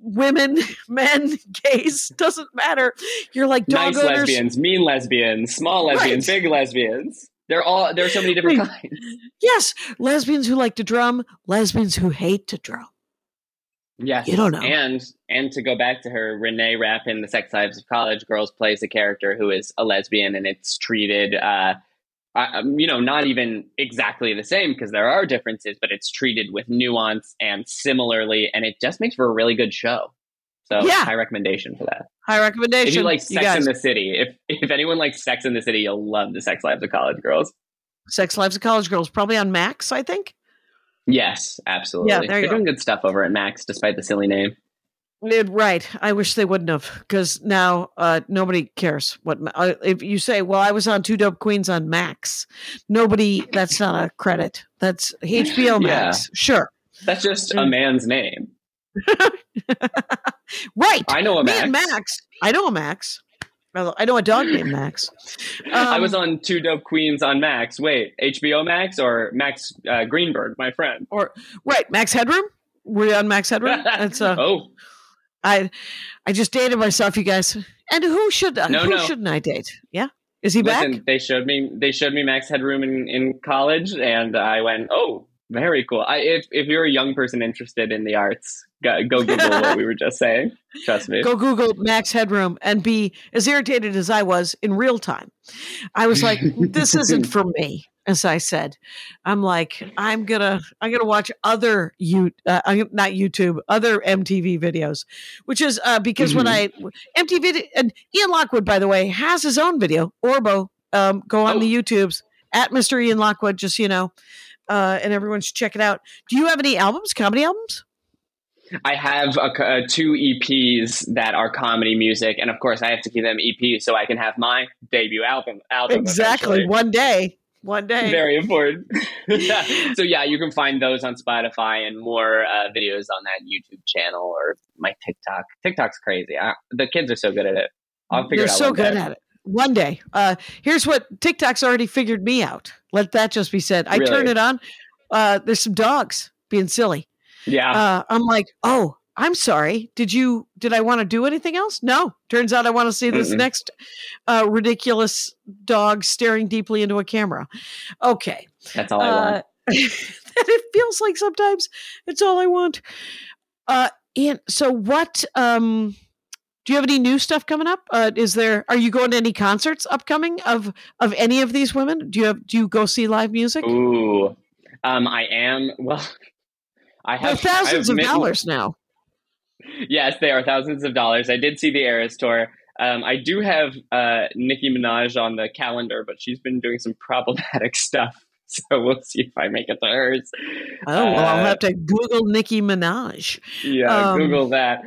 women, [LAUGHS] men, [LAUGHS] gays doesn't matter. You're like dog nice owners. lesbians, mean lesbians, small lesbians, Right. big lesbians. They're all there are so many different kinds. Yes, lesbians who like to drum, lesbians who hate to drum. Yes, You don't know. And and to go back to her, Renee Rapp in The Sex Lives of College Girls plays a character who is a lesbian, and it's treated, uh, uh, you know, not even exactly the same because there are differences, but it's treated with nuance and similarly, and it just makes for a really good show. So, Yeah. high recommendation for that. High recommendation. If you like you Sex guys, in the City, if if anyone likes Sex in the City, you'll love The Sex Lives of College Girls. Sex Lives of College Girls, probably on Max, I think. Yes, absolutely. Yeah, They're go. doing good stuff over at Max, despite the silly name. It- right. I wish they wouldn't have, because now uh, nobody cares what. Uh, If you say, "Well, I was on Two Dope Queens on Max," nobody. That's not a credit. That's HBO [LAUGHS] Yeah. Max. Sure. That's just a Mm. man's name. [LAUGHS] Right. I know a Max. Max. I know a Max. I know a dog named [LAUGHS] Max. I Um, was on Two Dope Queens on Max. Wait, HBO Max or Max uh, Greenberg, my friend? or right Max Headroom. Were you on Max Headroom? [LAUGHS] That's uh, oh, I. I just dated myself, you guys. And who should uh, No, who no. shouldn't I date? Yeah. Is he listen, back? they showed me they showed me Max Headroom in, in college, and I went, oh, very cool. I, if if you're a young person interested in the arts, go, go Google what we were [LAUGHS] just saying. Trust me. go Google Max Headroom and be as irritated as I was in real time. I was like, this isn't for me. As I said, I'm like, I'm gonna, I'm gonna watch other you, uh, not YouTube, other MTV videos, which is uh, because when I MTV and Ian Lockwood, by the way, has his own video. Orbo, um, go on Oh. the YouTubes at Mr. Ian Lockwood, just you know, uh, and everyone should check it out. Do you have any albums, comedy albums? I have a, uh, two EPs that are comedy music, and of course, I have to keep them EPs so I can have my debut album. album Exactly. eventually. One day. One day. Very important. [LAUGHS] [LAUGHS] so yeah, you can find those on Spotify and more uh, videos on that YouTube channel or my TikTok. TikTok's crazy. I, the kids are so good at it. I'll figure They're it out. so good day. at it. One day. Uh, here's what TikTok's already figured me out. Let that just be said. I turn it on. Uh, there's some dogs being silly. Yeah. Uh, I'm like, oh, I'm sorry. Did you? Did I want to do anything else? No. Turns out I want to see this Mm-mm. next uh, ridiculous dog staring deeply into a camera. Okay. That's all I want. [LAUGHS] Uh, it feels like sometimes it's all I want. Uh, Ian, so what? Um, do you have any new stuff coming up? Uh, is there? Are you going to any concerts upcoming of of any of these women? Do you have? Do you go see live music? Ooh. Um, I am. Well, I They're have thousands I of dollars now. Yes, they are thousands of dollars. I did see the Eras tour. Um, I do have uh, Nicki Minaj on the calendar, but she's been doing some problematic [LAUGHS] stuff. So we'll see if I make it to hers. Oh well, I'll Uh, have to Google Nicki Minaj. Yeah, Um, Google that.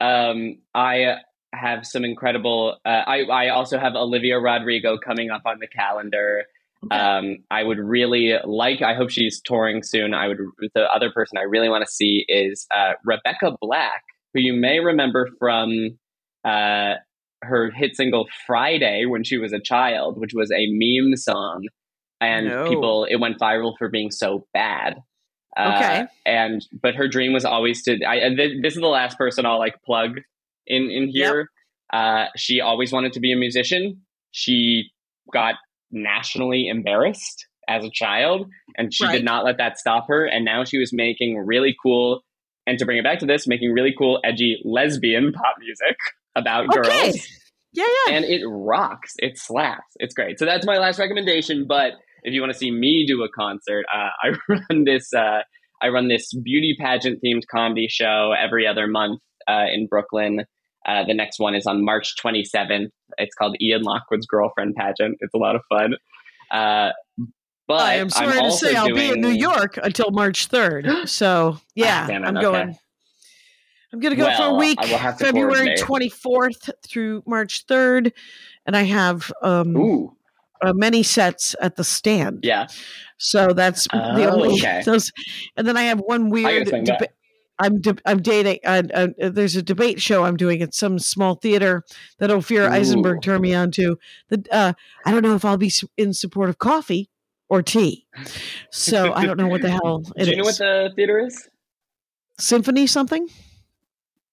Um, I have some incredible. Uh, I I also have Olivia Rodrigo coming up on the calendar. Um, I would really like. I hope she's touring soon. I would. The other person I really want to see is uh, Rebecca Black, who you may remember from uh, her hit single "Friday" when she was a child, which was a meme song, and No. people it went viral for being so bad. Uh, Okay. and but her dream was always to. I th- this is the last person I'll like plug in in here. Uh, she always wanted to be a musician. She got nationally embarrassed as a child, and she Right. did not let that stop her. And now she was making really cool. And to bring it back to this, making really cool, edgy lesbian pop music about Okay. girls Yeah, yeah. and it rocks. It slaps. It's great. So that's my last recommendation. But if you want to see me do a concert, uh, [LAUGHS] I run this. Uh, I run this beauty pageant themed comedy show every other month uh, in Brooklyn. Uh, the next one is on March 27th. It's called Ian Lockwood's Girlfriend Pageant. It's a lot of fun. Uh, but I am I'm sorry to say I'll be in doing- New York until March 3rd. [GASPS] So, yeah, it, I'm okay. going. I'm going to go for a week, I will have to February coordinate. 24th through March 3rd. And I have um, uh, many sets at the stand. yeah. So that's the Oh, only okay. [LAUGHS] those. And then I have one weird. deba- I'm de- I'm dating. Uh, uh, there's a debate show I'm doing at some small theater that Ophir Ooh. Eisenberg turned me on to. The uh, I don't know if I'll be in support of coffee or tea. So I don't know what the hell it is. [LAUGHS] Do you know what the theater is? Symphony something?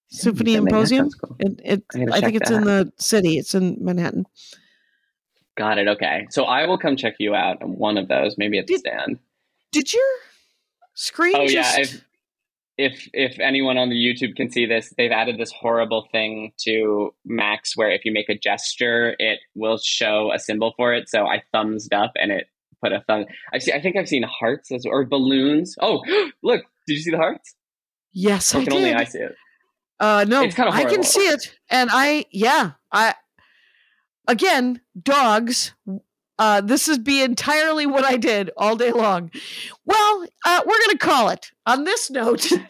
Symphony That makes- Symposium. cool. It, it, I'm gonna I think check it's in that. the city. It's in Manhattan. Got it. Okay. So I will come check you out on one of those, maybe at the Did- stand. Did your screen? Oh just, yeah. If if if anyone on the YouTube can see this, they've added this horrible thing to Max where if you make a gesture, it will show a symbol for it. So I thumbs up and it put a thumb. I see. I think I've seen hearts as or balloons. Oh, [GASPS] look! Did you see the hearts? yes, Or I can did. only I see it? Uh, no, It's kinda I can see it, and I yeah, I again dogs. Uh, this is be entirely what I did all day long. Well, uh, we're gonna call it on this note. [LAUGHS] [LAUGHS] you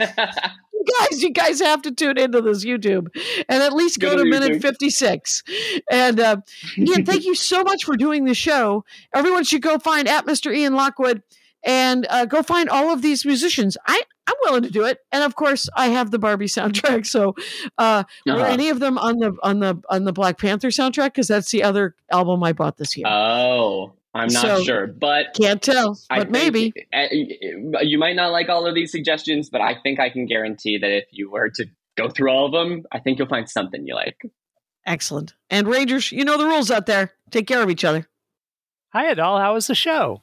guys, you guys have to tune into this YouTube and at least go, Go to to minute 56. And uh, Ian, thank you so much for doing the show. Everyone should go find at Mr. Ian Lockwood and uh, go find all of these musicians. I, I'm willing to do it. And of course, I have the Barbie soundtrack. So uh, were Uh-huh. any of them on the on the on the Black Panther soundtrack? Because that's the other album I bought this year. Oh, I'm not So- sure, but Can't tell, I but think- maybe. uh, you might not like all of these suggestions, but I think I can guarantee that if you were to go through all of them, I think you'll find something you like. Excellent. And Rangers, you know the rules out there. Take care of each other. Hi, Adal. How was the show?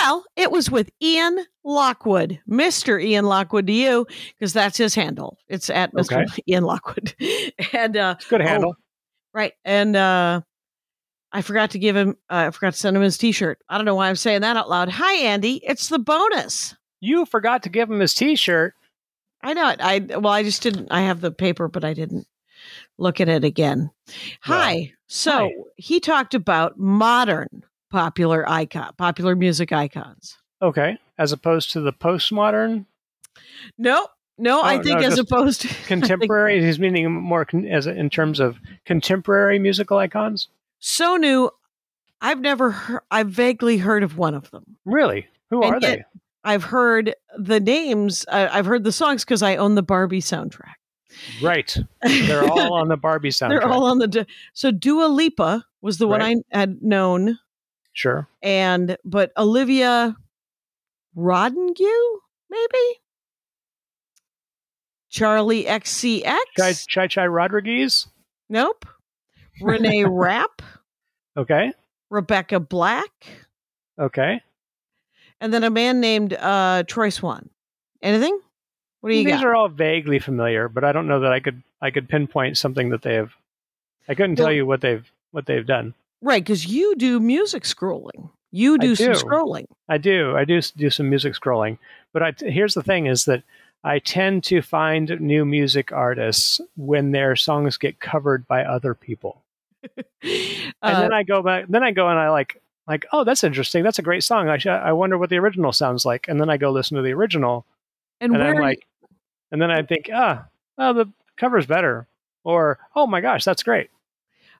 Well, it was with Ian Lockwood, Mr. Ian Lockwood to you, because that's his handle. It's at Mr. [LAUGHS] Ian Lockwood. and uh Good oh, handle. right. And uh I forgot to give him uh, I forgot to send him his t-shirt. I don't know why I'm saying that out loud. Hi Andy, it's the bonus. You forgot to give him his T-shirt. I know it. I well, I just didn't I have the paper, but I didn't look at it again. Hi. So hi. he talked about modern popular icon popular music icons. Okay, as opposed to the postmodern, No, no, I Oh, think no, as opposed to [LAUGHS] contemporary. he's meaning more con- as in terms of contemporary musical icons. so new. I've never heard, I've vaguely heard of one of them. Really? Who And are they? I've heard the names, uh, I've heard the songs because I own the Barbie soundtrack. Right. They're all on the Barbie soundtrack. [LAUGHS] They're all on the. Du- so Dua Lipa was the one I had known, sure. and but Olivia Roddengue, maybe Charli XCX. Chai Chai, Chai Rodriguez. Nope. Renee [LAUGHS] Rapp, Okay. Rebecca Black, Okay. and then a man named uh, Troy Swan. Anything? What do you These got? are all vaguely familiar, but I don't know that I could I could pinpoint something that they have. I couldn't Well- tell you what they've what they've done. Right, because you do music scrolling. You do some do. scrolling. I do. I do do some music scrolling, but I, here's the thing: is that I tend to find new music artists when their songs get covered by other people, [LAUGHS] and Uh, then I go back. Then I go and I like like, oh, that's interesting. That's a great song. I sh- I wonder what the original sounds like, and then I go listen to the original, and and I'm like, and then I think, ah, oh, the cover's better, or oh my gosh, that's great.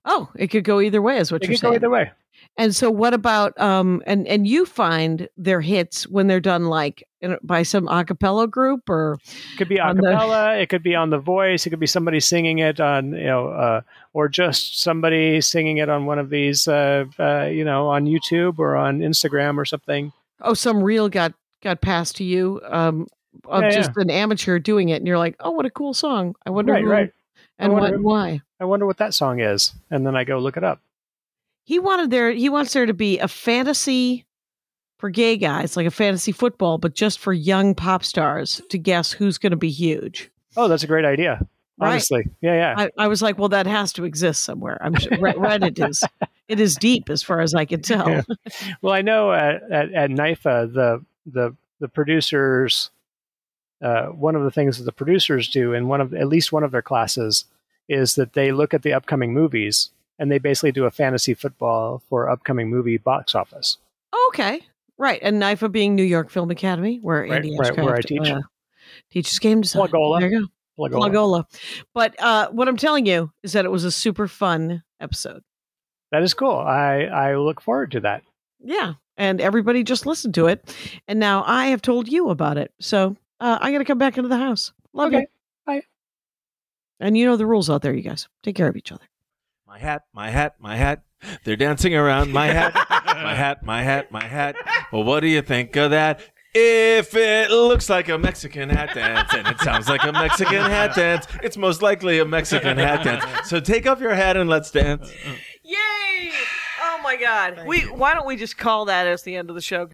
Oh, it could go either way, is what It you're could go saying. either way. And so, what about um? And and you find their hits when they're done like in, by some a cappella group or It could be a On the- [LAUGHS] cappella. It could be on the voice. It could be somebody singing it on, you know, uh, or just somebody singing it on one of these, uh, uh, you know, on YouTube or on Instagram or something. oh, some reel got got passed to you um of Yeah, yeah. just an amateur doing it, and you're like, oh, what a cool song. I wonder Right, who right. And what and why. I wonder what that song is, and then I go look it up. He wanted there. He wants there to be a fantasy for gay guys, like a fantasy football, but just for young pop stars to guess who's going to be huge. Oh, that's a great idea. Right. Honestly, yeah, yeah. I, I was like, well, that has to exist somewhere. I'm sure Re- Reddit is it is deep as far as I can tell. Yeah. Well, I know at, at, at NYFA, the the the producers, uh, one of the things that the producers do in one of at least one of their classes is that they look at the upcoming movies and they basically do a fantasy football for upcoming movie box office. Okay, right. And NYFA being New York Film Academy, where Right, Andy right, where I teach. uh, teaches game design. Plagola. There you go. Plagola. Plagola. But uh, what I'm telling you is that it was a super fun episode. That is cool. I I look forward to that. Yeah. And everybody just listened to it. And now I have told you about it. So uh, I got to come back into the house. Love Okay. you. Bye. And you know the rules out there, you guys. Take care of each other. My hat, my hat, my hat. They're dancing around my hat, my hat, my hat, my hat. Well, what do you think of that? If it looks like a Mexican hat dance and it sounds like a Mexican hat dance, it's most likely a Mexican hat dance. So take off your hat and let's dance. Yay! Oh my God. We why don't we just call that as the end of the show?